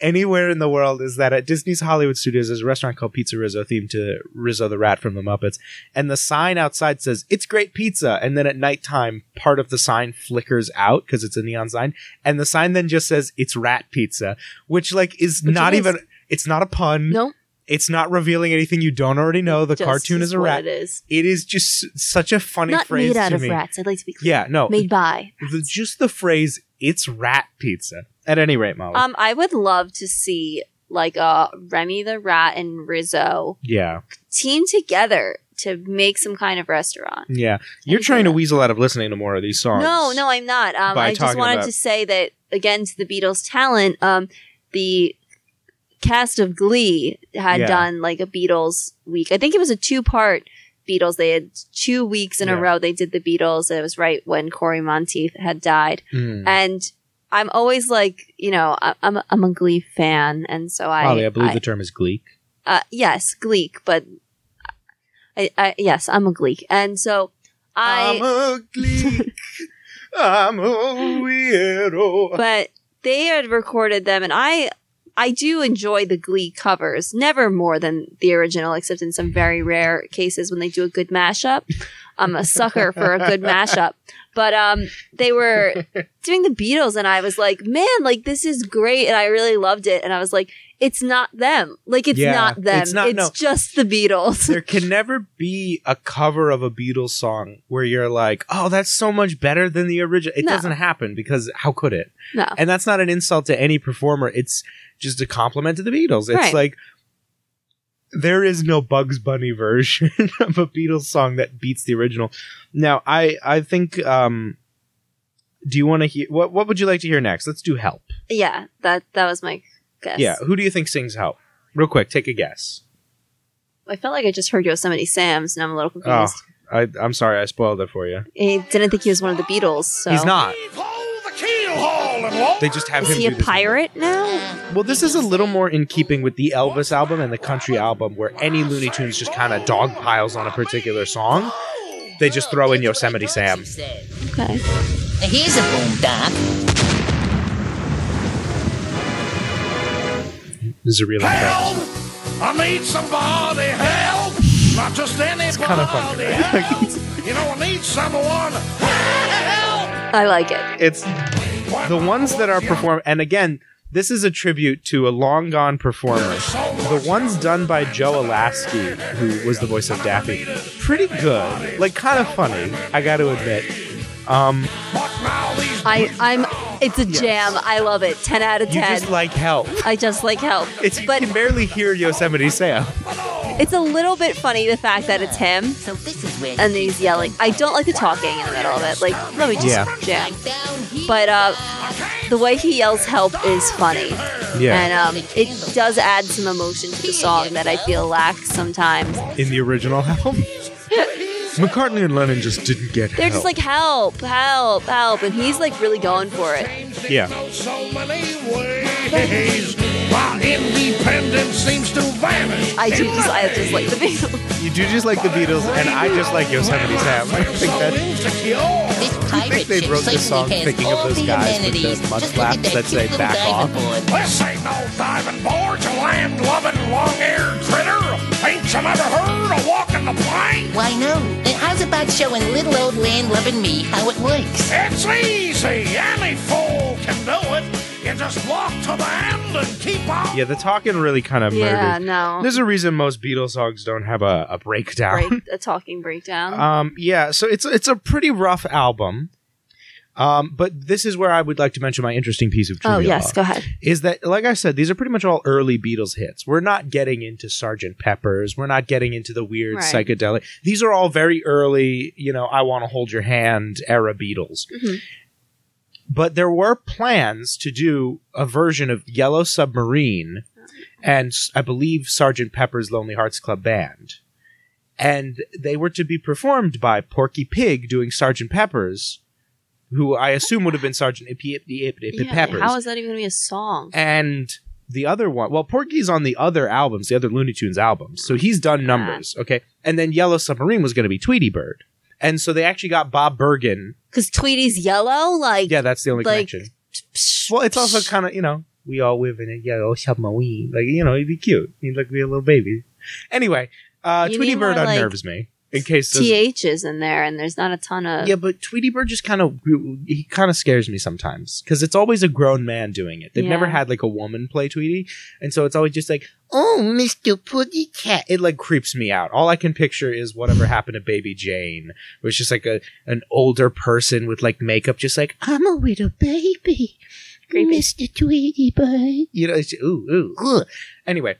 D: anywhere in the world is that at Disney's Hollywood Studios there's a restaurant called Pizza Rizzo themed to Rizzo the Rat from the Muppets. And the sign outside says, It's great pizza. And then at nighttime, part of the sign flickers out because it's a neon sign. And the sign then just says, It's rat pizza, which like is
C: Which
D: not
C: it
D: even, it's not a pun.
C: no,
D: It's not revealing anything you don't already know. The
C: just
D: cartoon is a
C: what
D: rat.
C: It is
D: It is just such a funny
C: not
D: phrase
C: made out of
D: me.
C: rats. I'd like to be clear.
D: Yeah, no.
C: made by.
D: the, just the phrase, It's rat pizza. At any rate, Molly.
C: Um, I would love to see like uh Remy the Rat and Rizzo
D: yeah.
C: team together to make some kind of restaurant.
D: Yeah, you're trying to weasel out of listening to more of these songs.
C: No, no, I'm not. Um, I just wanted
D: about-
C: to say that again to the Beatles' talent. Um, the cast of Glee had
D: Yeah.
C: done like a Beatles week. I think it was a two part Beatles. They had two weeks in
D: Yeah.
C: a row. They did the Beatles. It was right when Cory Monteith had died,
D: Mm.
C: and I'm always like, you know, I- I'm a, I'm a Glee fan, and so I,
D: Molly, I believe
C: I-
D: the term is gleek.
C: uh, yes, Gleek, but I, I, yes, I'm a Gleek, and so I.
D: I'm a gleek. I'm a weirdo.
C: but they had recorded them and i i do enjoy the glee covers never more than the original except in some very rare cases when they do a good mashup. I'm a sucker for a good mashup. But um they were doing the beatles and i was like man like this is great and i really loved it. And i was like it's not them like it's
D: Yeah,
C: not them
D: it's not- no.
C: just the beatles
D: there can never be a cover of a Beatles song where you're like, "Oh, that's so much better than the original." It
C: No.
D: doesn't happen because how could it?
C: no
D: And that's not an insult to any performer. It's just a compliment to the Beatles. It's
C: Right.
D: like there is no Bugs Bunny version of a Beatles song that beats the original. Now, I I think um do you want to hear what what would you like to hear next? Let's do Help.
C: yeah that that was my guess
D: Yeah, who do you think sings Help? Real quick, take a guess.
C: i felt like i just heard yosemite sam's and i'm a little
D: Oh,
C: confused
D: I I'm sorry I spoiled it for you.
C: I didn't think he was one of the Beatles. So
D: He's not. They just have
C: Is
D: him
C: he a
D: do this number.
C: pirate now?
D: Well, this is a little more in keeping with the Elvis album and the country album, where any Looney Tunes just kind of dog piles on a particular song. They just throw in Yosemite Sam.
C: Okay.
B: Now here's a boom doc.
D: This is a really.
F: Help! I need somebody help! Not just anybody.
D: kind of funny, right?
F: help! you know, I need someone help!
C: I like it.
D: It's the ones that are performed, and again, this is a tribute to a long gone performer. The ones done by Joe Alaskey, who was the voice of Daffy, pretty good. Like, kind of funny, I got to admit. Um,
F: But now these
C: I I'm it's a jam. I love it. Ten out of
D: you
C: ten.
D: just like help.
C: I just like help.
D: It's but you
C: but
D: can barely hear Yosemite Sam.
C: it's a little bit funny the fact that it's him
B: So this is where
C: and he's yelling. I don't like the talking in the middle of it. Like let me just
D: Yeah.
C: jam. But uh, the way he yells "help" is funny,
D: Yeah.
C: and um, it does add some emotion to the song that I feel lacks sometimes.
D: in the original album. McCartney and Lennon just didn't get
C: They're just like help, help, help, and he's like really going for it.
D: yeah.
F: so many ways. My independence seems to vanish.
C: I do just I just like the Beatles.
D: You do just like the Beatles, and I just like Yosemite Sam. I think that.
B: This
D: I think they wrote this song thinking of those guys with the
B: amenities.
D: mud
B: Just look at
D: flaps that say back off.
B: board.
F: This ain't no diving board, you land-loving, long-haired critter. Ain't you never heard of walking
B: showing little old land loving me how it works?
F: It's easy. Any fool can do it. You just walk to the end and keep on.
D: Yeah, the talking really kind of
C: Yeah,
D: murdered.
C: no.
D: There's a reason most Beatles songs don't have a, a breakdown.
C: Break, a talking breakdown.
D: Um, yeah, so it's it's a pretty rough album. Um, but this is where I would like to mention my interesting piece of trivia.
C: Oh yes, go ahead.
D: Is that like I said, these are pretty much all early Beatles hits. We're not getting into Sergeant Pepper's. We're not getting into the weird
C: Right.
D: psychedelic. These are all very early. You know, I want to hold your hand era Beatles.
C: Mhm.
D: But there were plans to do a version of Yellow Submarine and I believe Sergeant Pepper's Lonely Hearts Club Band. And they were to be performed by Porky Pig doing Sergeant Pepper's, who I assume would have been Sergeant Ippy Ippy Ippy Ippy Peppers.
C: how is that even gonna be a song?
D: and the other one, well, Porky's on the other albums, the other Looney Tunes albums. So he's done numbers, okay? And then Yellow Submarine was going to be Tweety Bird. And so they actually got Bob Bergen.
C: Because Tweety's yellow, like
D: Yeah, that's the only
C: like,
D: connection. Well, it's also kind of, you know, we all live in a yellow submarine. Like, you know, he'd be cute. He'd look like a little baby. Anyway, uh, Tweety Bird
C: like,
D: unnerves me. In case there's-
C: THs in there, and there's not a ton of.
D: Yeah, but Tweety Bird just kind of he kind of scares me sometimes because it's always a grown man doing it. They've never had like a woman play Tweety, and so it's always just like, "Oh, Mister Putty Cat." It like creeps me out. All I can picture is whatever happened to Baby Jane, it's just like a an older person with like makeup, just like, "I'm a little baby,
C: Creepy.
D: Mister Tweety Bird." You know, it's ooh ooh. ugh. Anyway,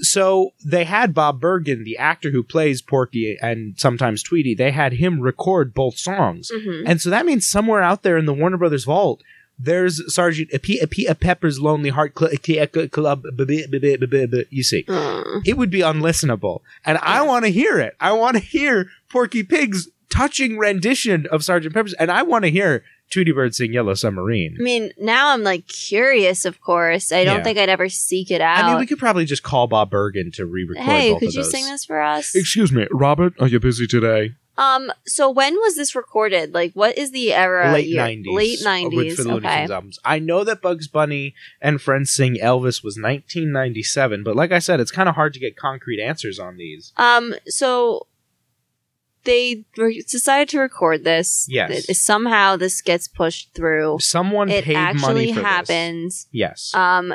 D: so they had Bob Bergen, the actor who plays Porky and sometimes Tweety, they had him record both songs.
C: Mhm.
D: And so that means somewhere out there in the Warner Brothers vault, there's Sergeant P- P- Pepper's Lonely Heart Cl- Cl- Cl- Club. You see,
C: Uh,
D: it would be unlistenable. And I want to hear it. I want to hear Porky Pig's touching rendition of Sergeant Pepper's. And I want to hear Tweety Bird sing Yellow Submarine.
C: I mean, now I'm like curious. Of course, I don't
D: Yeah.
C: think I'd ever seek it out.
D: I mean, we could probably just call Bob Bergen to re-record
C: hey,
D: both
C: could
D: of
C: you
D: those.
C: sing this for us?
D: Excuse me, Robert. Are you busy today?
C: Um. So when was this recorded? Like, what is the era?
D: late
C: year?
D: nineties.
C: Late nineties.
D: For the Looney
C: Okay.
D: Tunes albums. I know that Bugs Bunny and Friends Sing Elvis was 1997, but like I said, it's kind of hard to get concrete answers on these.
C: Um. So they re- decided to record this.
D: Yes.
C: Somehow this gets pushed through.
D: Someone
C: It
D: paid money
C: actually
D: for
C: happens.
D: this. Yes.
C: Um.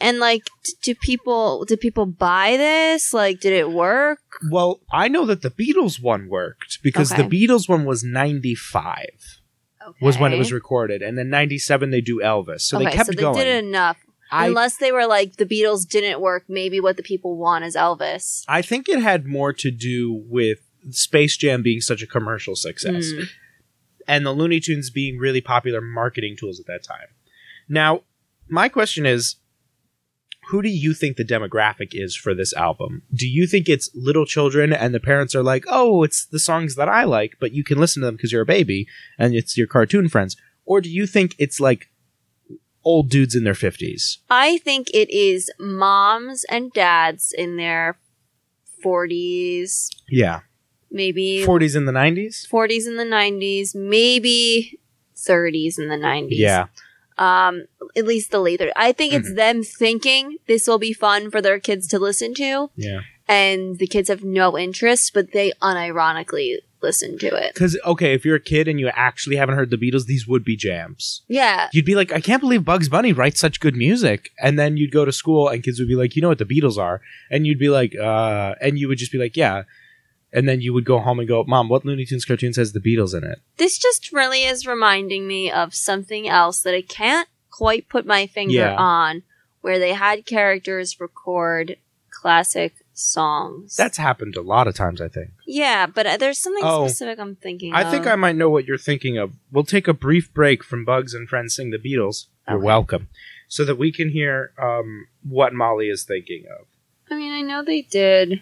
C: And like, d- do people did people buy this? Like, did it work?
D: well, I know that the Beatles one worked because
C: Okay.
D: the Beatles one was 95
C: Okay.
D: was when it was recorded, and then 97 they do Elvis, so
C: okay,
D: they kept
C: so they
D: going.
C: did enough.
D: I
C: Unless they were like the Beatles didn't work, maybe what the people want is Elvis.
D: I think it had more to do with Space Jam being such a commercial success.
C: Mm.
D: and the Looney Tunes being really popular marketing tools at that time. Now, my question is who do you think the demographic is for this album? Do you think it's little children and the parents are like, "Oh, it's the songs that I like, but you can listen to them because you're a baby and it's your cartoon friends?" Or do you think it's like old dudes in their 50s?
C: I think it is moms and dads in their 40s,
D: Yeah.
C: Maybe
D: 40s in the 90s?
C: 40s in the 90s, maybe 30s in the 90s.
D: Yeah.
C: Um, at least the later. I think
D: Mm-hmm.
C: it's them thinking this will be fun for their kids to listen to,
D: Yeah.
C: and the kids have no interest, but they unironically listen to it.
D: Cuz okay, if you're a kid and you actually haven't heard the Beatles, these would be jams.
C: Yeah.
D: you'd be like, I can't believe Bugs Bunny writes such good music. And then you'd go to school and kids would be like, you know what the Beatles are? And you'd be like, uh, and you would just be like, yeah. And then you would go home and go, Mom, what Looney Tunes cartoon has the Beatles in it?
C: This just really is reminding me of something else that I can't quite put my finger
D: Yeah.
C: on, where they had characters record classic songs.
D: That's happened a lot of times, I think.
C: yeah, but uh, there's something
D: Oh.
C: specific I'm thinking.
D: I think
C: of.
D: I might know what you're thinking of. We'll take a brief break from Bugs and Friends Sing the Beatles. You're welcome. So that we can hear um, what Molly is thinking of.
C: I mean, I know they did.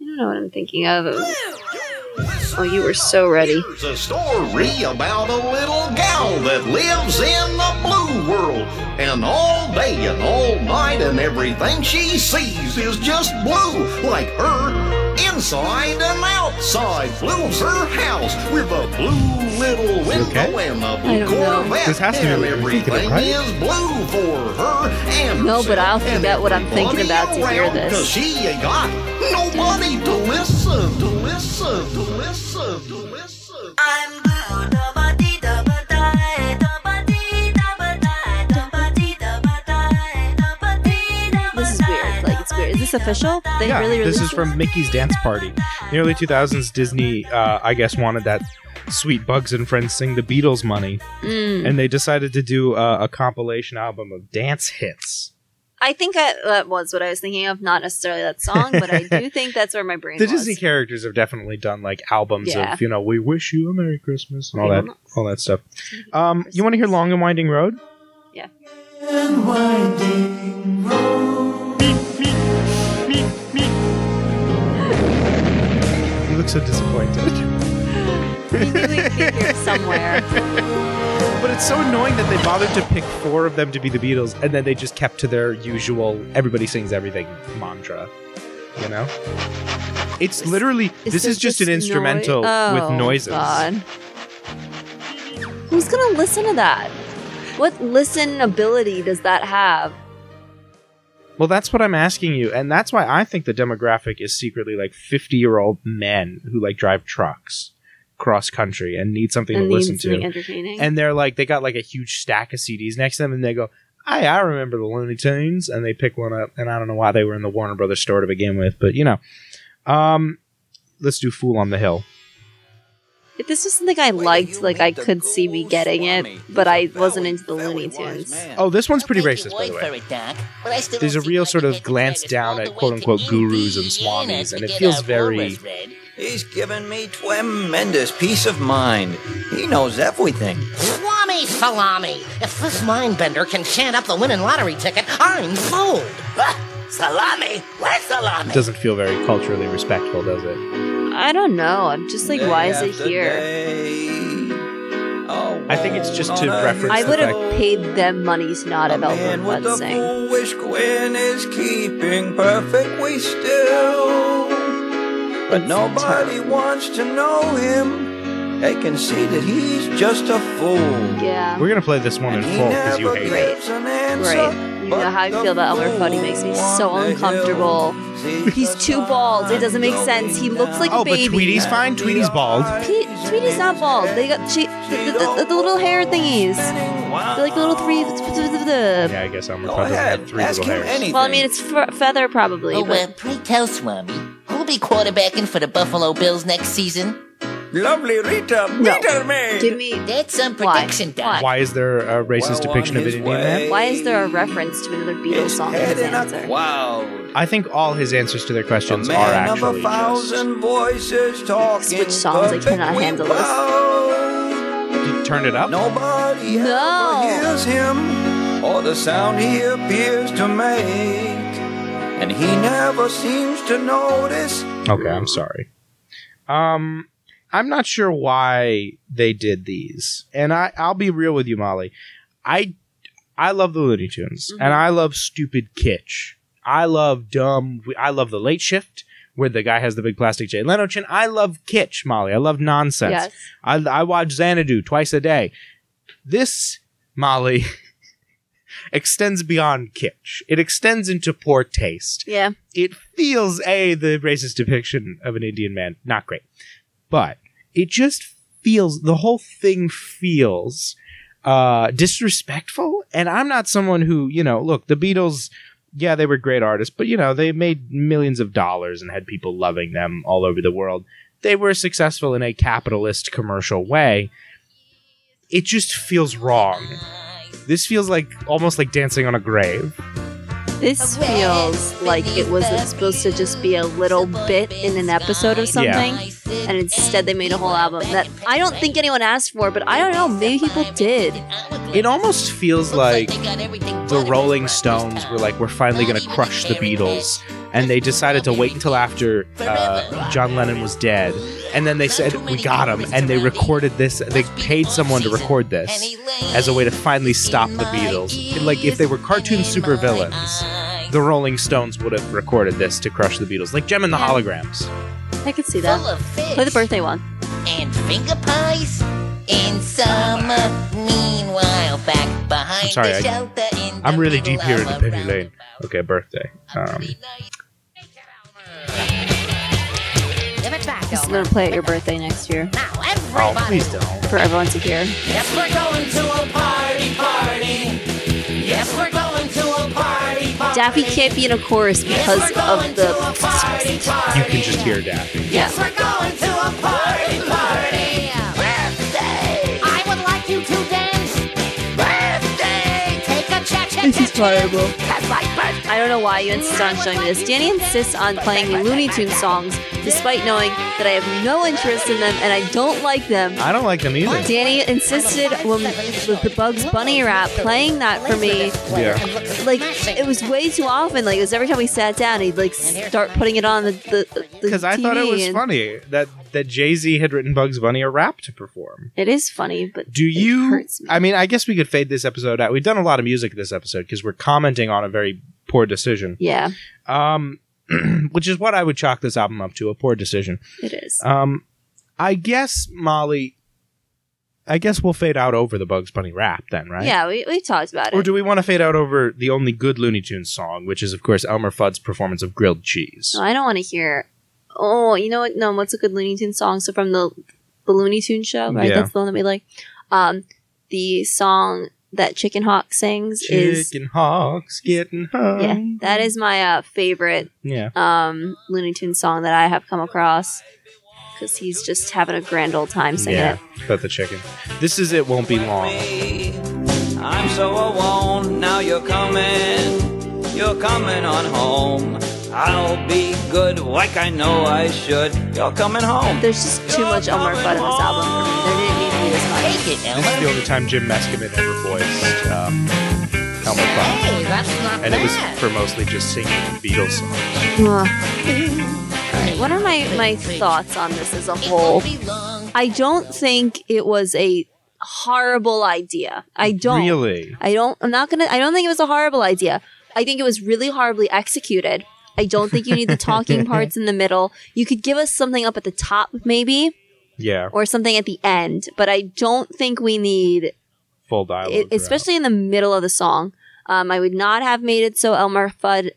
C: I don't know what I'm thinking of. Oh, you were so ready.
G: Here's a story about a little gal that lives in the blue world. And all day and all night, and everything she sees is just blue. Like her, inside and outside. Blue's her house with a blue little window
D: okay?
G: and a
C: I
G: blue
C: don't.
G: Corvette.
D: This has to be
G: and
D: what you're
G: everything
D: right?
G: is blue for her and
C: No, but I'll
G: herself and
C: forget what I'm thinking about to hear
G: around,
C: this.
G: 'cause she ain't got nobody to listen, to listen, to listen, to listen.
H: I'm blue,
C: this official? They
D: Yeah,
C: really
D: this is from Mickey's Dance Party. In the early 2000s, Disney, uh, I guess, wanted that Sweet Bugs and Friends Sing the Beatles Money,
C: Mm.
D: and they decided to do a, a compilation album of dance hits.
C: I think I, that was what I was thinking of, not necessarily that song, but I do think that's where my brain
D: The
C: was.
D: Disney characters have definitely done like albums
C: Yeah.
D: of you know we wish you a Merry Christmas and all that all that stuff. Um, you want to hear Long and Winding Road?
C: Yeah.
D: You look so disappointed.
C: We knew we'd be here somewhere.
D: But it's so annoying that they bothered to pick four of them to be the Beatles, and then they just kept to their usual "everybody sings everything" mantra. You know, it's literally this is just an
C: noi-
D: instrumental
C: Oh,
D: with noises.
C: God. Who's gonna listen to that? What listen ability does that have?
D: Well, that's what I'm asking you, and that's why I think the demographic is secretly like 50 year old men who like drive trucks cross country and need something
C: and
D: to listen
C: to entertaining.
D: And they're like, they got like a huge stack of CDs next to them, and they go, "Hi, I remember the Looney Tunes," and they pick one up, and I don't know why they were in the Warner Brothers store to begin with, but you know, um, let's do "Fool on the Hill."
C: If this was something I liked, like I could see me getting it, but I wasn't into the Looney Tunes.
D: Oh, this one's pretty racist, by the way.
B: it, Doc, but I still
D: There's a real sort of glance down at quote unquote gurus and swamis, and it feels very.
I: He's given me tremendous peace of mind. He knows everything.
B: Swami salami! If this mindbender can chant up the winning lottery ticket, I'm sold! salami? Where's salami?
D: Doesn't feel very culturally respectful, does it?
C: I don't know. I'm just like, why is it here?
I: day. Oh,
D: I think it's just to reference
C: I would have paid them money to not have
I: A
C: Elvin
I: man with
C: Bud
I: a
C: sing.
I: foolish grin is keeping perfectly still. But
C: It's
I: nobody wants to know him. They can see that he's just a fool.
C: Yeah.
D: We're gonna play this one in full because you hate it.
I: gives an answer,
C: Great. You know how I feel about Elmer
I: fool
C: Fudd. He makes me so uncomfortable. He's too bald. It doesn't make sense. He looks like a
D: Oh, but
C: baby.
D: Tweety's fine. Tweety's bald.
C: Pete, Tweety's not bald. They got she, the, the, the little hair thingies. They're like little three.
D: Yeah, I guess Elmer
I: Go
D: Fudd doesn't have three
I: ask
D: little hairs.
I: anything.
C: Well, I mean, it's fe- feather probably.
B: Oh,
C: but
B: uh, pray tell, Swami, who'll be quarterbacking for the Buffalo Bills next season?
I: Lovely Rita,
C: No.
I: Rita me.
C: give me.
B: That's some
C: Why?
B: prediction,
C: Why?
B: Doc.
D: Why is there a racist
I: Well,
D: depiction of an
I: his
D: Indian man?
C: Why is there a reference to another Beatles song in
I: head
C: his
I: in a
C: answer?
I: cloud.
D: I think all his answers to their questions are
I: man of
D: actually
I: a
D: just.
I: thousand voices talking.
C: Switch songs, I cannot handle this.
D: Did you turn it up?
I: Nobody
C: No.
I: hears him or the sound he appears to make. And he never seems to notice.
D: Okay, I'm sorry. Um, I'm not sure why they did these, and I I'll be real with you, Molly. I I love the Looney Tunes,
C: Mm-hmm.
D: and I love stupid kitsch. I love dumb. I love the Late Shift. Where the guy has the big plastic Jay Leno chin. I love kitsch, Molly. I love nonsense.
C: Yes.
D: I, I watch Xanadu twice a day. This, Molly, extends beyond kitsch. It extends into poor taste
C: Yeah.
D: it feels a the racist depiction of an Indian man not great, but it just feels the whole thing feels uh, disrespectful. And I'm not someone who you know. Look, the Beatles. Yeah, they were great artists, but you know they made millions of dollars and had people loving them all over the world. They were successful in a capitalist commercial way. It just feels wrong. This feels like almost like dancing on a grave.
C: This feels like it was supposed to just be a little bit in an episode of something, and instead they made a whole album that I don't think anyone asked for, but I don't know, maybe people did.
D: It almost feels like the Rolling Stones were like, we're finally going to crush the Beatles. And they decided to wait until after uh, John Lennon was dead. And then they said, we got him. And they recorded this. They paid someone to record this as a way to finally stop the Beatles. Like, if they were cartoon supervillains, the Rolling Stones would have recorded this to crush the Beatles. Like Jem and the Holograms.
C: I could see that. Play the birthday one.
B: and finger pies in summer. Meanwhile, back behind
D: I'm sorry,
B: the
D: I-
B: shelter in
D: I'm really deep here
B: in
D: the
B: a
D: Penny Lane. Okay, birthday. Um,
B: Give it back,
C: Just
B: Elmer.
C: gonna play at your birthday next year
B: Now,
D: oh, please don't.
C: for everyone to hear.
B: Yes, we're going to a party, party. Yes, we're
C: Daffy can't be in a chorus because of the.
D: You can just hear Daffy.
C: Yeah.
B: Yes, we're going to a party party. Birthday. I would like you to dance. Birthday. Take a check,
C: This is terrible. That's I don't know why you insist on showing me this. Danny insists on playing me Looney Tunes songs, despite knowing that I have no interest in them and I don't like them.
D: I don't like them either.
C: Danny insisted when with the Bugs Bunny rap playing that for me.
D: Yeah.
C: Like it was way too often. Like it was every time we sat down, he'd like start putting it on the the
D: Because I thought it was funny that that Jay Z had written Bugs Bunny a rap to perform.
C: It is funny, but
D: Do you?
C: me.
D: I mean, I guess we could fade this episode out. We've done a lot of music this episode because we're commenting on a very poor decision.
C: yeah,
D: Um, which is what I would chalk this album up to—a poor decision.
C: it is.
D: Um, I guess Molly. I guess we'll fade out over the Bugs Bunny rap then, right?
C: Yeah, we we talked about it.
D: Or do we want to fade out over the only good Looney Tunes song, which is, of course, Elmer Fudd's performance of Grilled Cheese?
C: No, I don't want to hear. Oh, you know what? No, what's a good Looney Tunes song? So from the the Looney Tunes show, right?
D: Yeah.
C: That's the one that we like. Um, the song that Chicken Hawk sings is
D: Chicken Hawks getting hung.
C: yeah, that is my uh, favorite
D: Yeah.
C: um Looney Tunes song that I have come across because he's just having a grand old time singing
D: Yeah.
C: it.
D: About the chicken. This is It Won't Be Long.
I: I'm so alone, now you're coming, you're coming on home. I'll be good like I know I should. You're coming home.
C: There's just too much Elmer Fudd in this album for me. There didn't need to be this.
B: Take it,
D: This is the only time Jim Meskimen ever voiced um, Elmer Fudd.
B: Hey, that's not
D: And it was for mostly just singing Beatles songs.
C: Alright, what are my, my thoughts on this as a whole? I don't think it was a horrible idea. I don't.
D: Really?
C: I don't. I'm not gonna. I don't think it was a horrible idea. I think it was really horribly executed. I don't think you need the talking parts in the middle. You could give us something up at the top, maybe,
D: Yeah.
C: or something at the end. But I don't think we need
D: Full dialogue.
C: it, especially in the middle of the song. Um, I would not have made it so Elmer Fudd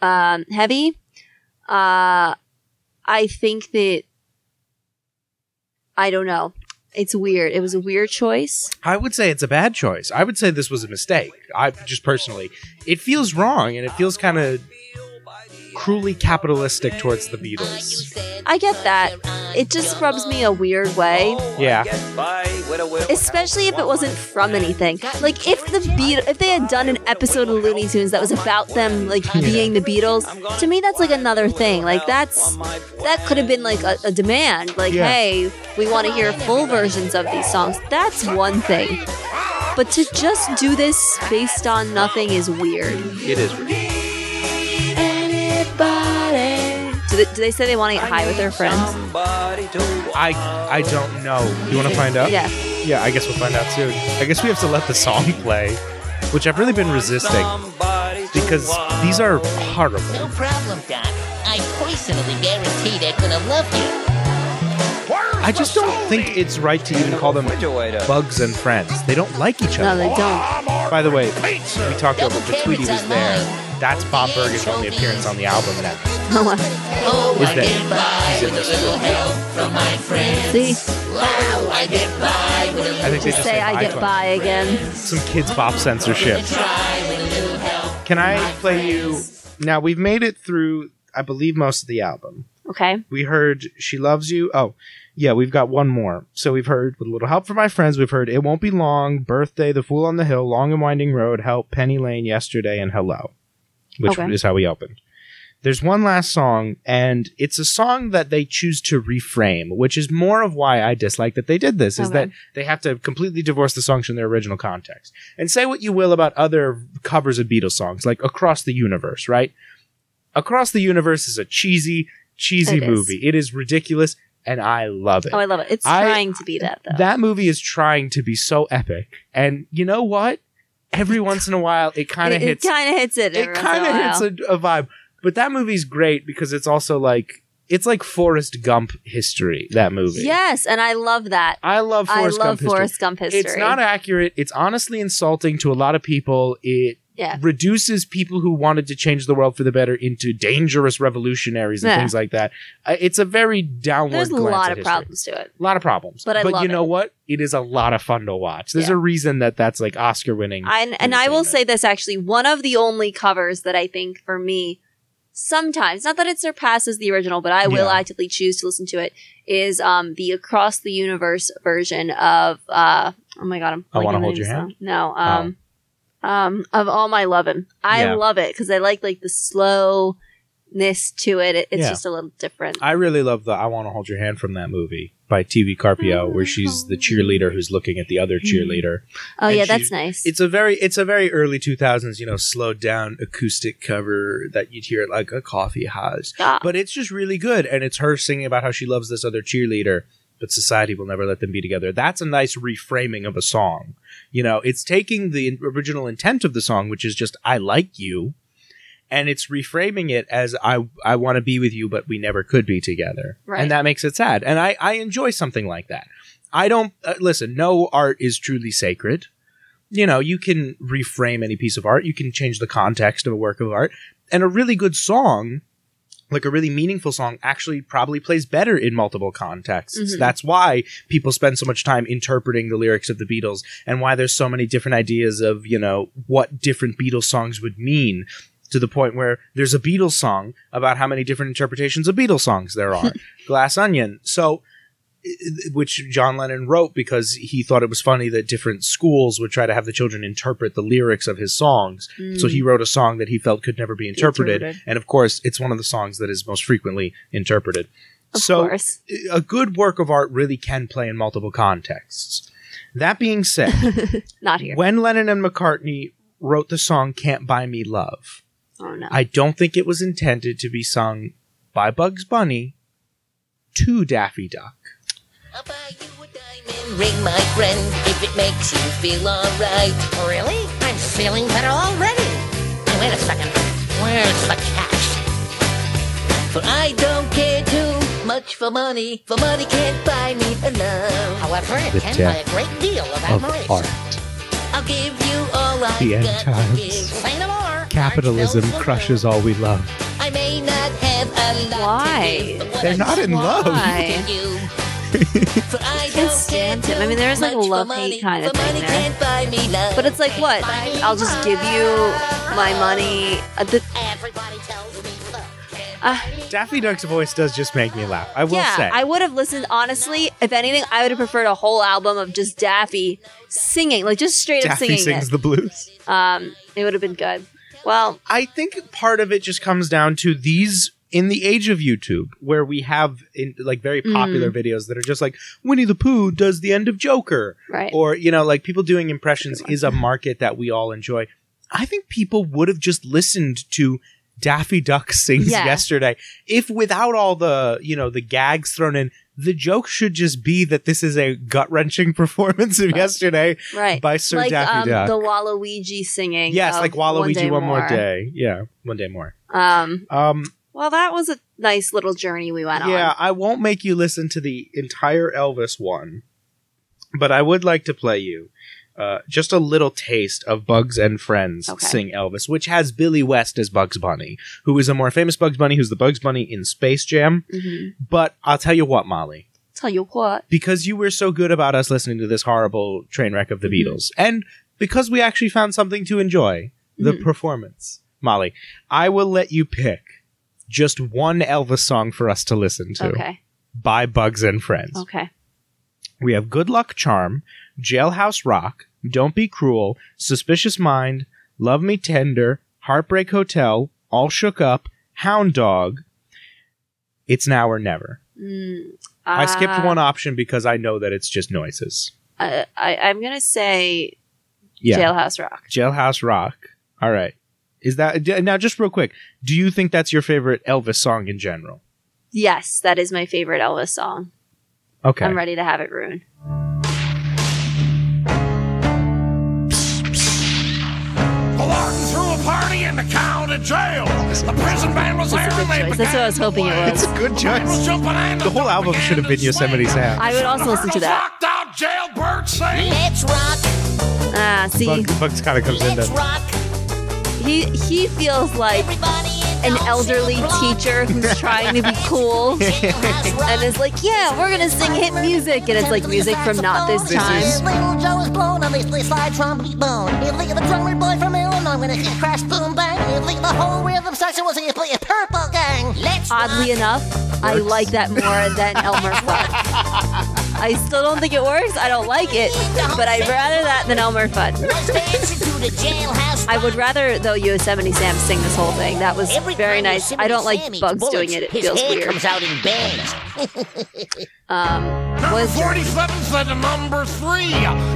C: um, heavy. Uh, I think that I don't know. It's weird. It was a weird choice.
D: I would say it's a bad choice. I would say this was a mistake. I just personally, it feels wrong and it feels kind of cruelly capitalistic towards the Beatles.
C: I get that. It just rubs me a weird way.
D: Yeah.
C: Especially if it wasn't from anything. Like if the Beat if they had done an episode of Looney Tunes that was about them like being the Beatles, to me that's like another thing. Like that's that could have been like a, a demand. Like,
D: Yeah.
C: hey, we want to hear full versions of these songs. That's one thing. But to just do this based on nothing is weird.
D: It is weird.
C: Do they, do they say they want to get high with their friends?
D: I I don't know. You want to find out?
C: Yeah.
D: Yeah, I guess we'll find out soon. I guess we have to let the song play, which I've really been resisting because these are horrible.
B: No problem, Doc. I personally guarantee they're gonna love you.
D: I just don't think it's right to even call them bugs and friends. They don't like each other.
C: No, they don't.
D: By the way, we talked over, but Tweety was there. That's Bob Bergen's only appearance on the album now.
B: Oh,
D: Is
B: I
D: that
B: get by
D: he's in this
B: a little help from my friends.
C: See?
B: Wow, I get by with
D: I think they
C: Just say I get
D: iPhone.
C: by again.
D: Some kids pop censorship.
B: try with a little help.
D: Can I play you? Now we've made it through, I believe, most of the album.
C: Okay.
D: We heard "She Loves You." Oh, yeah, we've got one more. So we've heard "With a Little Help from My Friends." We've heard "It Won't Be Long," "Birthday," "The Fool on the Hill," "Long and Winding Road," "Help," "Penny Lane," "Yesterday," and "Hello," which
C: Okay.
D: is how we opened. There's one last song, and it's a song that they choose to reframe, which is more of why I dislike that they did this. Is that they have to completely divorce the songs from their original context. And say what you will about other covers of Beatles songs, like Across the Universe, right? Across the Universe is a cheesy, cheesy
C: It is.
D: movie. It is ridiculous, and I love it.
C: Oh, I love it. It's
D: I-
C: trying to be that though.
D: that movie is trying to be so epic, and you know what? Every once in a while, it kind of hits.
C: It kind of hits it.
D: It kind of hits a, a vibe. But that movie's great because it's also like it's like Forrest Gump history. That movie.
C: Yes, and I love that.
D: I love
C: I love
D: Gump history.
C: Forrest Gump history.
D: It's not accurate. It's honestly insulting to a lot of people. It
C: Yeah.
D: reduces people who wanted to change the world for the better into dangerous revolutionaries and
C: Yeah.
D: things like that. Uh, it's a very downward.
C: There's a lot of
D: history.
C: problems to it.
D: A lot of problems.
C: But I love
D: you know
C: it.
D: what? It is a lot of fun to watch. There's
C: Yeah.
D: a reason that that's like Oscar winning.
C: And, and I will say this actually, one of the only covers that I think for me, sometimes, not that it surpasses the original, but I will actively choose to listen to it, is um, the Across the Universe version of, uh, oh my god, I'm
D: I Wanna Hold Your Hand?
C: No, um, um, of all my lovin'. I
D: Yeah.
C: love it because I like like the slowness to it. it it's
D: Yeah.
C: just a little different.
D: I really love the "I Want to Hold Your Hand" from that movie by TV Carpio, where she's the cheerleader who's looking at the other cheerleader.
C: oh
D: and
C: yeah, that's nice.
D: It's a very, it's a very early two thousands, you know, slowed down acoustic cover that you'd hear at like a coffee house.
C: Ah.
D: But it's just really good, and it's her singing about how she loves this other cheerleader, but society will never let them be together. That's a nice reframing of a song. You know, it's taking the original intent of the song, which is just "I like you." And it's reframing it as I I want to be with you, but we never could be together,
C: Right.
D: and that makes it sad. And I I enjoy something like that. I don't uh, listen. No art is truly sacred. You know, you can reframe any piece of art. You can change the context of a work of art, and a really good song, like a really meaningful song, actually probably plays better in multiple contexts.
C: Mhm.
D: That's why people spend so much time interpreting the lyrics of the Beatles, and why there's so many different ideas of you know what different Beatles songs would mean. To the point where there's a Beatles song about how many different interpretations of Beatles songs there are. Glass Onion. So which John Lennon wrote because he thought it was funny that different schools would try to have the children interpret the lyrics of his songs. So he mm. wrote a song that he felt could never be interpreted.
C: Interpreted.
D: And of course, it's one of the songs that is most frequently interpreted.
C: of
D: so
C: course.
D: a good work of art really can play in multiple contexts. That being said,
C: Not here.
D: when Lennon and McCartney wrote the song Can't Buy Me Love,
C: oh no.
D: I don't think it was intended to be sung by Bugs Bunny to Daffy Duck.
B: I'll buy you a diamond ring, my friend, if it makes you feel alright. Really? I'm feeling better already. Wait a second. Where's the cash? For I don't care too much for money, for money can't buy me love. However, it
D: The
B: can
D: death
B: buy a great deal of
D: Of
B: admiration.
D: art.
B: I'll give you all I
D: The end
B: got
D: times.
B: to give. Say no more.
D: Capitalism
B: Art spells the
D: crushes all we love.
B: love. I may not have a lot
C: Why?
B: to give, but
D: They're
B: I
D: not in love.
C: Why?
B: to you. For I
C: can't stand him. I mean, there is, like, a
B: too much for
C: love-hate kind of thing
B: money
C: there.
B: can't buy me love.
C: But it's like what? I'll just give you my money. Uh, the,
B: Everybody tells me so.
C: uh,
D: Daffy Duck's voice does just make me laugh. I will
C: yeah,
D: say.
C: I would have listened. Honestly, if anything, I would have preferred a whole album of just Daffy singing, like just straight up
D: Daffy
C: singing
D: sings
C: it.
D: the blues.
C: um, it would have been good. Well,
D: I think part of it just comes down to these in the age of YouTube, where we have in, like very
C: Mm.
D: popular videos that are just like Winnie the Pooh does the end of Joker,
C: right.
D: or you know, like people doing impressions is a market that we all enjoy. I think people would have just listened to Daffy Duck sings
C: Yeah.
D: yesterday if without all the you know the gags thrown in. The joke should just be that this is a gut wrenching performance of yesterday
C: right.
D: by Sir
C: like
D: Daffy
C: um,
D: Duck.
C: the Waluigi singing.
D: yes, like Waluigi
C: Day
D: one more day. Yeah, one day more.
C: Um,
D: Um,
C: well, that was a nice little journey we went on. yeah.
D: I won't make you listen to the entire Elvis one, but I would like to play you uh, just a little taste of Bugs and Friends
C: Okay.
D: sing Elvis, which has Billy West as Bugs Bunny, who is a more famous Bugs Bunny, who's the Bugs Bunny in Space Jam.
C: hmm
D: But I'll tell you what, Molly,
C: Tell you what.
D: because you were so good about us listening to this horrible train wreck of the
C: Mhm.
D: Beatles, and because we actually found something to enjoy the
C: Mhm.
D: performance, Molly, I will let you pick just one Elvis song for us to listen to
C: Okay.
D: by Bugs and Friends.
C: Okay.
D: We have Good Luck Charm, Jailhouse Rock, Don't Be Cruel, Suspicious Mind, Love Me Tender, Heartbreak Hotel, All Shook Up, Hound Dog, It's Now or Never.
C: Mm,
D: I skipped
C: uh,
D: one option because I know that it's just noises.
C: Uh, I, I'm gonna say
D: Yeah.
C: Jailhouse Rock.
D: Jailhouse Rock. All right. Is that now just real quick? Do you think that's your favorite Elvis song in general?
C: Yes, that is my favorite Elvis song.
D: Okay.
C: I'm ready to have it ruined.
F: Walking through a party in the county jail. The prison band was there
C: That's a
F: and they
C: good choice. That's what I was hoping it was.
D: It's a good choice. The whole album should have been Yosemite. Sam.
C: I would also listen to that.
F: Locked out jailbird sing.
B: Let's rock.
C: Ah, see,
D: Bugs, Bugs kind of comes in
B: Let's
D: to
B: rock.
C: He he feels like an elderly teacher who's trying to be cool and is like, yeah, we're gonna sing hit music, and it's like music from not this time.
D: is-
B: Little Joe is blown on this slide trombone bone. He leave the drummer boy from Illinois when it crash boom bang. The whole rhythm section was he play a purple gang. Let's
C: Oddly enough, I like that more than Elmer Fudd. I still don't think it works. I don't like it, but I'd rather that than Elmer Fudd.
B: Was dancing to the jailhouse.
C: I would rather though Yosemite Sam sing this whole thing. That was very nice. I don't like
B: Sam
C: Bugs
B: bullets,
C: doing it. It
B: his
C: feels
B: hair
C: weird.
B: comes out in bangs.
C: Um,
F: Number
C: was
F: 47 said number three,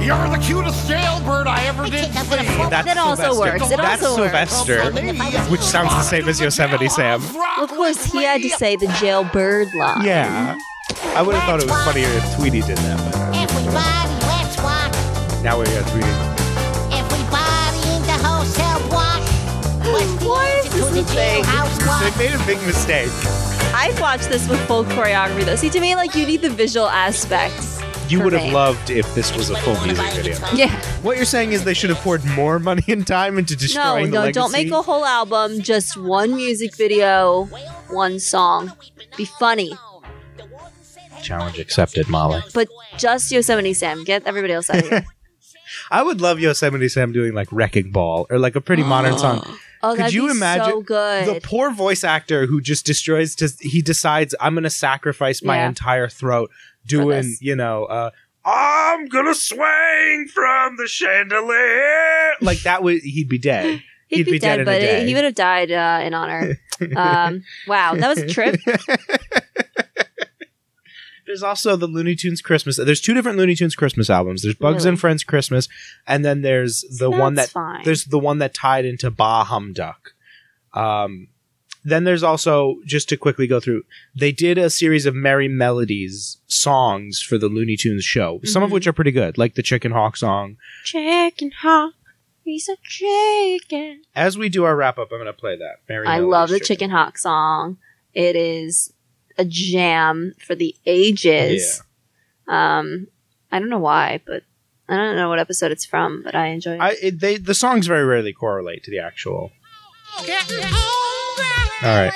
F: You're the cutest jailbird I ever did
B: I'm
F: see.
D: That's
C: That also works. It
D: That's
C: also works.
D: Sylvester, which sounds the same as Yosemite Sam.
C: of course he had to say the jailbird line.
D: Yeah. I would have thought it was funnier if Tweety did that, but uh,
B: Everybody, let's watch.
D: now we got Tweety.
B: Everybody in the hotel watch. What's the
C: Why is this
B: the
C: a thing?
D: They
B: watch?
D: made a big mistake.
C: I've watched this with full choreography though. See, to me, like you need the visual aspect.
D: You would have loved if this was a full music video.
C: Yeah.
D: What you're saying is they should have poured more money and time into
C: No,
D: destroying the
C: no,
D: legacy.
C: don't make a whole album. Just one music video, one song. Be funny,
D: Challenge accepted, Molly.
C: but just Yosemite Sam. Get everybody else out of here.
D: I would love Yosemite Sam doing like Wrecking Ball or like a pretty modern song.
C: Oh,
D: Could
C: that'd
D: you
C: be
D: imagine
C: so good.
D: The poor voice actor who just destroys. To, he decides I'm going to sacrifice my
C: Yeah.
D: entire throat doing,
C: this.
D: you know, uh, I'm gonna swing from the chandelier. Like that would he'd be dead.
C: He'd,
D: he'd
C: be,
D: be dead
C: dead,
D: in a
C: but
D: day.
C: he would have died uh, in honor. um, wow, that was a trip.
D: There's also the Looney Tunes Christmas. There's two different Looney Tunes Christmas albums. There's Bugs
C: Really?
D: and Friends Christmas, and then there's the one that
C: fine.
D: there's the one that tied into Bah Humduck. Um, then there's also just to quickly go through. They did a series of Merrie Melodies songs for the Looney Tunes show. Some of
C: Mhm.
D: which are pretty good, like the Chicken Hawk song.
C: Chicken hawk, he's a chicken.
D: As we do our wrap up, I'm going to play that. Merrie
C: I
D: Melodies
C: love the Chicken Hawk song. It is a jam for the ages. Um, I don't know why, but I don't know what episode it's from, but I enjoy it.
D: I, it, they the songs very rarely correlate to the actual. All right.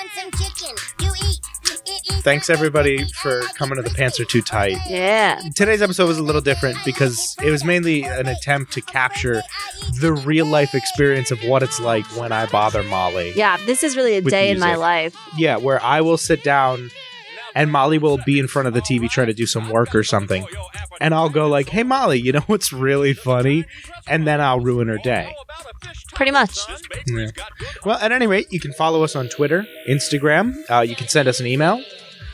D: Thanks everybody for coming to the Pants Are Too Tight.
C: yeah.
D: Today's episode was a little different because it was mainly an attempt to capture the real life experience of what it's like when I bother Molly.
C: Yeah, this is really a
D: With
C: day in my life.
D: Yeah, where I will sit down and Molly will be in front of the TV trying to do some work or something. And I'll go like, "Hey Molly, you know what's really funny?" And then I'll ruin her day.
C: Pretty much.
D: Yeah. Well, at any rate, you can follow us on Twitter, Instagram. Uh, you can send us an email.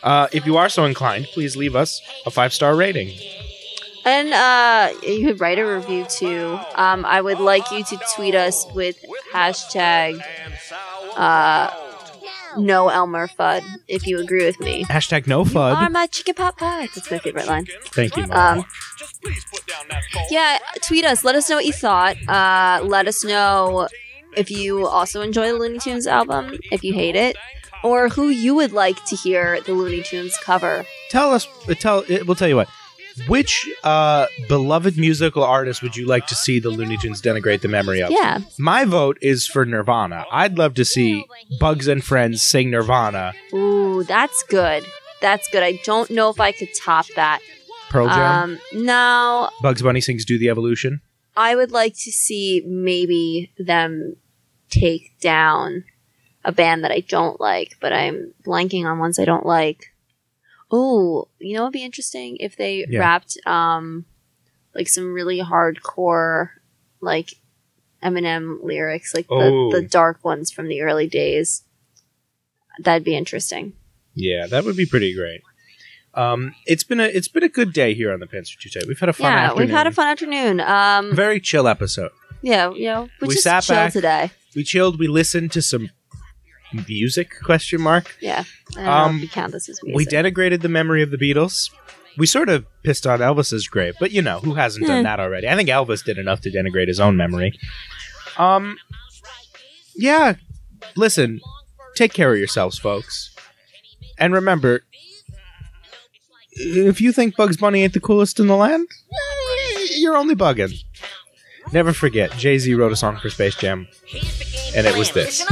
D: Uh, if you are so inclined, please leave us a five star rating.
C: And uh, you could write a review too. Um, I would like you to tweet us with hashtag uh, no Elmer Fudd if you agree with me.
D: Hashtag no
C: Are my chicken pot pie. That's my favorite line.
D: Thank you, Molly.
C: Um, yeah, tweet us. Let us know what you thought. Uh, let us know if you also enjoy the Looney Tunes album, if you hate it, or who you would like to hear the Looney Tunes cover.
D: tell us. uh, Tell. We'll tell you what. Which uh, beloved musical artist would you like to see the Looney Tunes denigrate the memory of?
C: Yeah.
D: My vote is for Nirvana. I'd love to see Bugs and Friends sing Nirvana.
C: Ooh, that's good. That's good. I don't know if I could top that.
D: Pearl Jam.
C: Um, no,
D: Bugs Bunny sings "Do the Evolution."
C: I would like to see maybe them take down a band that I don't like, but I'm blanking on ones I don't like. Oh, you know what'd be interesting if they
D: Yeah.
C: wrapped um like some really hardcore like Eminem lyrics, like
D: Oh.
C: the, the dark ones from the early days. That'd be interesting.
D: Yeah, that would be pretty great. Um, it's been a it's been a good day here on the Too Tight. We've had a fun
C: yeah,
D: afternoon.
C: we've had a fun afternoon. Um,
D: very chill episode.
C: yeah, you know, we,
D: sat
C: chilled
D: back.
C: today.
D: We chilled. We listened to some music? Question mark.
C: Yeah, I don't know
D: Um,
C: you count this as music.
D: We denigrated the memory of the Beatles. We sort of pissed on Elvis's grave, but you know who hasn't done
C: Eh.
D: that already? I think Elvis did enough to denigrate his own memory. Um, yeah. Listen, take care of yourselves, folks, and remember, if you think Bugs Bunny ain't the coolest in the land, you're only bugging. Never forget, Jay Z wrote a song for Space Jam, and it was this.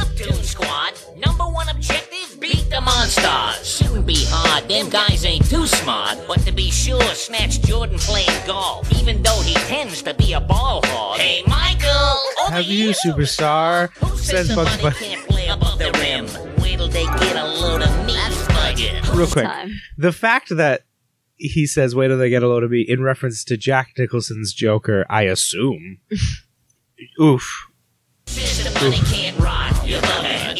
B: Beat the. Shouldn't be hard, them guys ain't too smart. But to be sure, Snatch Jordan playing golf, even though he tends to be a ball hog. Hey, Michael!
D: Have you, superstar?
B: Who says
D: Says Bugs
B: somebody
D: Bunny.
B: can't play above the rim? Wait till they get a load of me bugging.
D: Real quick, the fact that
H: he says, "Wait till they get a load of me," in reference to Jack Nicholson's Joker. I assume. Oof.